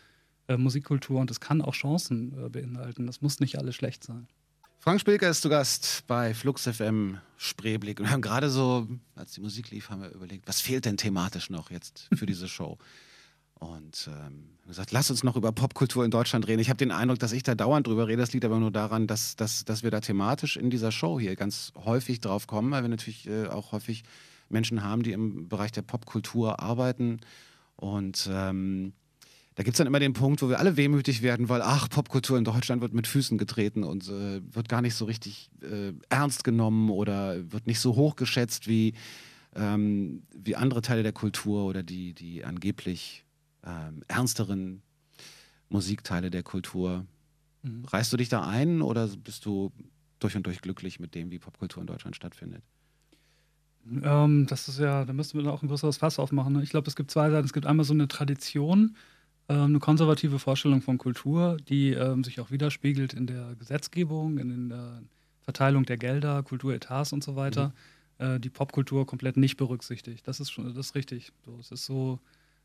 äh, Musikkultur und es kann auch Chancen äh, beinhalten. Das muss nicht alles schlecht sein. Frank Spilker ist zu Gast bei Flux FM Spreeblick. Und wir haben gerade so, als die Musik lief, haben wir überlegt, was fehlt denn thematisch noch jetzt für diese Show? Und ähm, gesagt, lass uns noch über Popkultur in Deutschland reden. Ich habe den Eindruck, dass ich da dauernd drüber rede. Das liegt aber nur daran, dass, dass, dass wir da thematisch in dieser Show hier ganz häufig drauf kommen, weil wir natürlich äh, auch häufig Menschen haben, die im Bereich der Popkultur arbeiten. Und ähm, da gibt es dann immer den Punkt, wo wir alle wehmütig werden, weil, ach, Popkultur in Deutschland wird mit Füßen getreten und äh, wird gar nicht so richtig äh, ernst genommen oder wird nicht so hoch geschätzt wie, ähm, wie andere Teile der Kultur oder die, die angeblich ähm, ernsteren Musikteile der Kultur. Mhm. Reißt du dich da ein oder bist du durch und durch glücklich mit dem, wie Popkultur in Deutschland stattfindet? Ähm, das ist ja, da müssten wir auch ein größeres Fass aufmachen. Ne? Ich glaube, es gibt zwei Seiten. Es gibt einmal so eine Tradition, ähm, eine konservative Vorstellung von Kultur, die ähm, sich auch widerspiegelt in der Gesetzgebung, in der Verteilung der Gelder, Kulturetats und so weiter, mhm. äh, die Popkultur komplett nicht berücksichtigt. Das ist schon, das ist richtig. So, es ist so,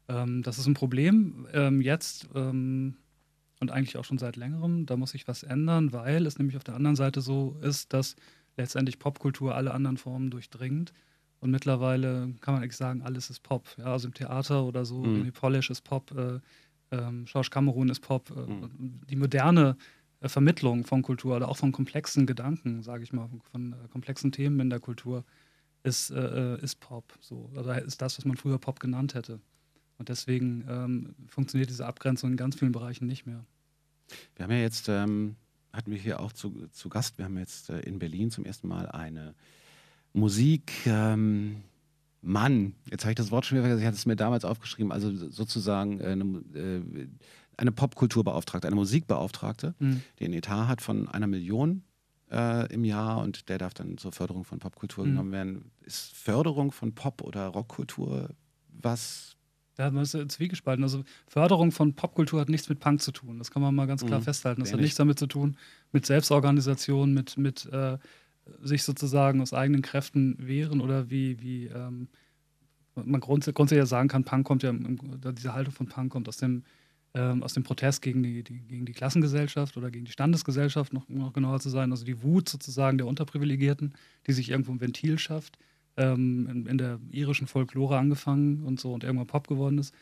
ähm, das ist ein Problem ähm, jetzt ähm, und eigentlich auch schon seit längerem. Da muss sich was ändern, weil es nämlich auf der anderen Seite so ist, dass letztendlich Popkultur alle anderen Formen durchdringt. Und mittlerweile kann man eigentlich sagen, alles ist Pop. Ja, also im Theater oder so, mhm. Polish ist Pop, äh, ähm, Schorsch Kamerun ist Pop. Äh, mhm. Die moderne äh, Vermittlung von Kultur oder auch von komplexen Gedanken, sage ich mal, von, von äh, komplexen Themen in der Kultur ist, äh, äh, ist Pop. So. Oder ist das, was man früher Pop genannt hätte. Und deswegen ähm, funktioniert diese Abgrenzung in ganz vielen Bereichen nicht mehr. Wir haben ja jetzt, ähm, hatten wir hier auch zu, zu Gast, wir haben jetzt äh, in Berlin zum ersten Mal eine Musik, ähm, Mann, jetzt habe ich das Wort schon wieder vergessen, ich hatte es mir damals aufgeschrieben, also sozusagen äh, eine, äh, eine Popkulturbeauftragte, eine Musikbeauftragte, mhm. die einen Etat hat von einer Million äh, im Jahr und der darf dann zur Förderung von Popkultur mhm. genommen werden. Ist Förderung von Pop- oder Rockkultur was Ja, man ist zwiegespalten. Also Förderung von Popkultur hat nichts mit Punk zu tun. Das kann man mal ganz klar Mhm. festhalten. Das Wer hat nicht? nichts damit zu tun mit Selbstorganisation, mit, mit äh, sich sozusagen aus eigenen Kräften wehren oder wie, wie ähm, man grunds grundsätzlich ja sagen kann, Punk kommt ja, im, im, diese Haltung von Punk kommt aus dem, ähm, aus dem Protest gegen die, die, gegen die Klassengesellschaft oder gegen die Standesgesellschaft, noch, um noch genauer zu sein. Also die Wut sozusagen der Unterprivilegierten, die sich irgendwo ein Ventil schafft, ähm, in, in der irischen Folklore angefangen und so und irgendwann Pop geworden ist.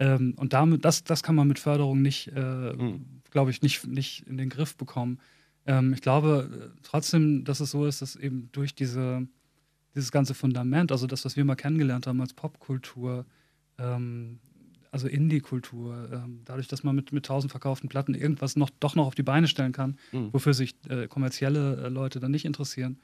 Ähm, und damit, das, das kann man mit Förderung nicht, äh, Mhm. glaube ich, nicht, nicht in den Griff bekommen. Ähm, ich glaube äh, trotzdem, dass es so ist, dass eben durch diese, dieses ganze Fundament, also das, was wir mal kennengelernt haben als Popkultur, ähm, also Indie-Kultur, ähm, dadurch, dass man mit, mit tausend verkauften Platten irgendwas noch, doch noch auf die Beine stellen kann, Mhm. wofür sich äh, kommerzielle äh, Leute dann nicht interessieren,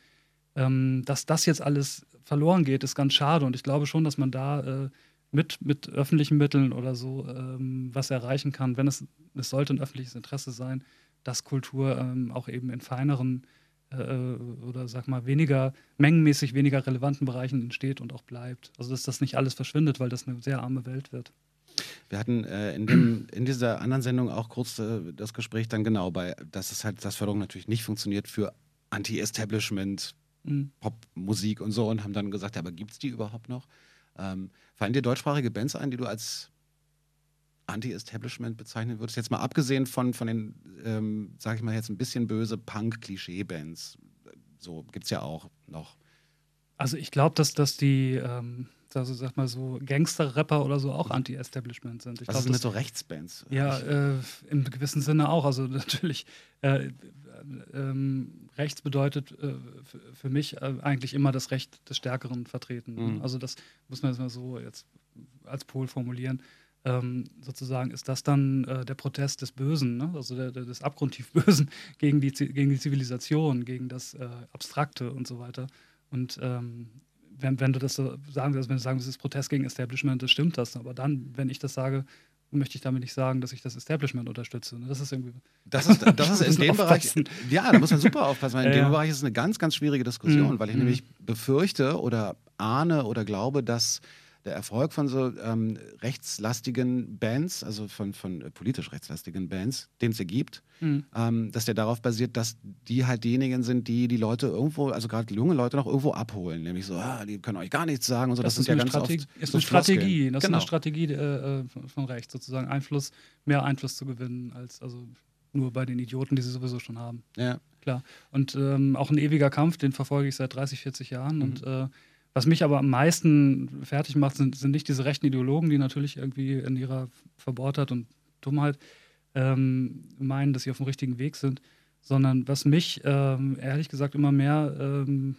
ähm, dass das jetzt alles verloren geht, ist ganz schade. Und ich glaube schon, dass man da äh, mit, mit öffentlichen Mitteln oder so ähm, was erreichen kann, wenn es, es sollte ein öffentliches Interesse sein, dass Kultur ähm, auch eben in feineren äh, oder sag mal weniger, mengenmäßig weniger relevanten Bereichen entsteht und auch bleibt. Also dass das nicht alles verschwindet, weil das eine sehr arme Welt wird. Wir hatten äh, in, dem, in dieser anderen Sendung auch kurz äh, das Gespräch dann genau bei, dass es halt, dass Förderung natürlich nicht funktioniert für Anti-Establishment, Mhm. Popmusik und so und haben dann gesagt, aber gibt es die überhaupt noch? Ähm, fallen dir deutschsprachige Bands ein, die du als Anti-Establishment bezeichnen würdest? Jetzt mal abgesehen von, von den, ähm, sag ich mal jetzt ein bisschen böse Punk-Klischee-Bands. So gibt es ja auch noch. Also ich glaube, dass, dass die, ähm, also sag mal so, Gangster-Rapper oder so auch Anti-Establishment sind. Ich Was ist denn das mit so Rechtsbands? Ja, äh, im gewissen Sinne auch. Also natürlich, äh, ähm, rechts bedeutet äh, für, mich äh, eigentlich immer das Recht des Stärkeren vertreten. Mhm. Also das muss man jetzt mal so jetzt als Pol formulieren. Ähm, sozusagen ist das dann äh, der Protest des Bösen, ne? also der, der, des abgrundtief Bösen gegen die, gegen die Zivilisation, gegen das äh, Abstrakte und so weiter. Und ähm, wenn, wenn du das so sagen willst, wenn du sagen willst, es ist Protest gegen Establishment, das stimmt das. Aber dann, wenn ich das sage, möchte ich damit nicht sagen, dass ich das Establishment unterstütze. Das ist irgendwie. Das ist, das ist in dem Bereich, ja, da muss man super aufpassen, weil in Ja, dem ja. Bereich ist es eine ganz, ganz schwierige Diskussion, Mhm. weil ich Mhm. nämlich befürchte oder ahne oder glaube, dass der Erfolg von so ähm, rechtslastigen Bands, also von, von äh, politisch rechtslastigen Bands, den es ja gibt, Mhm. ähm, dass der darauf basiert, dass die halt diejenigen sind, die die Leute irgendwo, also gerade junge Leute noch irgendwo abholen, nämlich so, ah, die können euch gar nichts sagen und so. Das, Das, ist, ja eine, ganz Strategie, oft ist so eine Strategie. Das ist genau. eine Strategie äh, äh, von- von rechts, sozusagen Einfluss, mehr Einfluss zu gewinnen, als also nur bei den Idioten, die sie sowieso schon haben. Ja. Klar. Und ähm, auch ein ewiger Kampf, den verfolge ich seit 30, 40 Jahren. Mhm. Und äh, was mich aber am meisten fertig macht, sind, sind nicht diese rechten Ideologen, die natürlich irgendwie in ihrer Verbohrtheit und Dummheit ähm, meinen, dass sie auf dem richtigen Weg sind, sondern was mich ähm, ehrlich gesagt immer mehr ähm,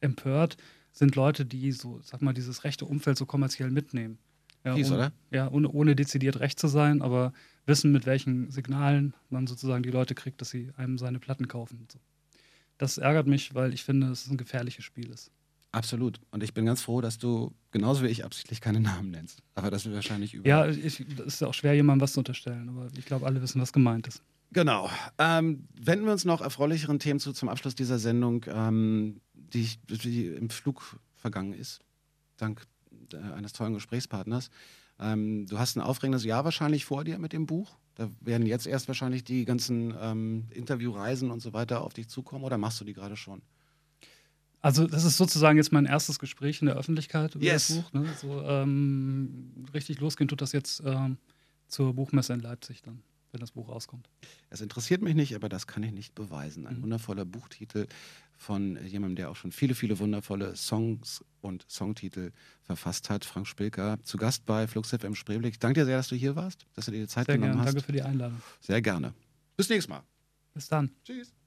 empört, sind Leute, die so, sag mal, dieses rechte Umfeld so kommerziell mitnehmen. Ja, Fies, ohne, oder? Ja, ohne, ohne dezidiert recht zu sein, aber wissen, mit welchen Signalen man sozusagen die Leute kriegt, dass sie einem seine Platten kaufen. So. Das ärgert mich, weil ich finde, dass es ein gefährliches Spiel ist. Absolut. Und ich bin ganz froh, dass du genauso wie ich absichtlich keine Namen nennst. Aber das wird wahrscheinlich über. Ja, das ist ja auch schwer, jemandem was zu unterstellen, aber ich glaube, alle wissen, was gemeint ist. Genau. Ähm, wenden wir uns noch erfreulicheren Themen zu zum Abschluss dieser Sendung, ähm, die, die im Flug vergangen ist, dank äh, eines tollen Gesprächspartners. Ähm, du hast ein aufregendes Jahr wahrscheinlich vor dir mit dem Buch. Da werden jetzt erst wahrscheinlich die ganzen ähm, Interviewreisen und so weiter auf dich zukommen oder machst du die gerade schon? Also, das ist sozusagen jetzt mein erstes Gespräch in der Öffentlichkeit über Yes. das Buch. Ne? So, ähm, richtig losgehen tut das jetzt ähm, zur Buchmesse in Leipzig dann, wenn das Buch rauskommt. Das interessiert mich nicht, aber das kann ich nicht beweisen. Ein Mhm. wundervoller Buchtitel von jemandem, der auch schon viele, viele wundervolle Songs und Songtitel verfasst hat. Frank Spilker, zu Gast bei Flux FM Spreeblick. Ich danke dir sehr, dass du hier warst, dass du dir die Zeit Sehr genommen gerne. hast. Danke für die Einladung. Sehr gerne. Bis nächstes Mal. Bis dann. Tschüss.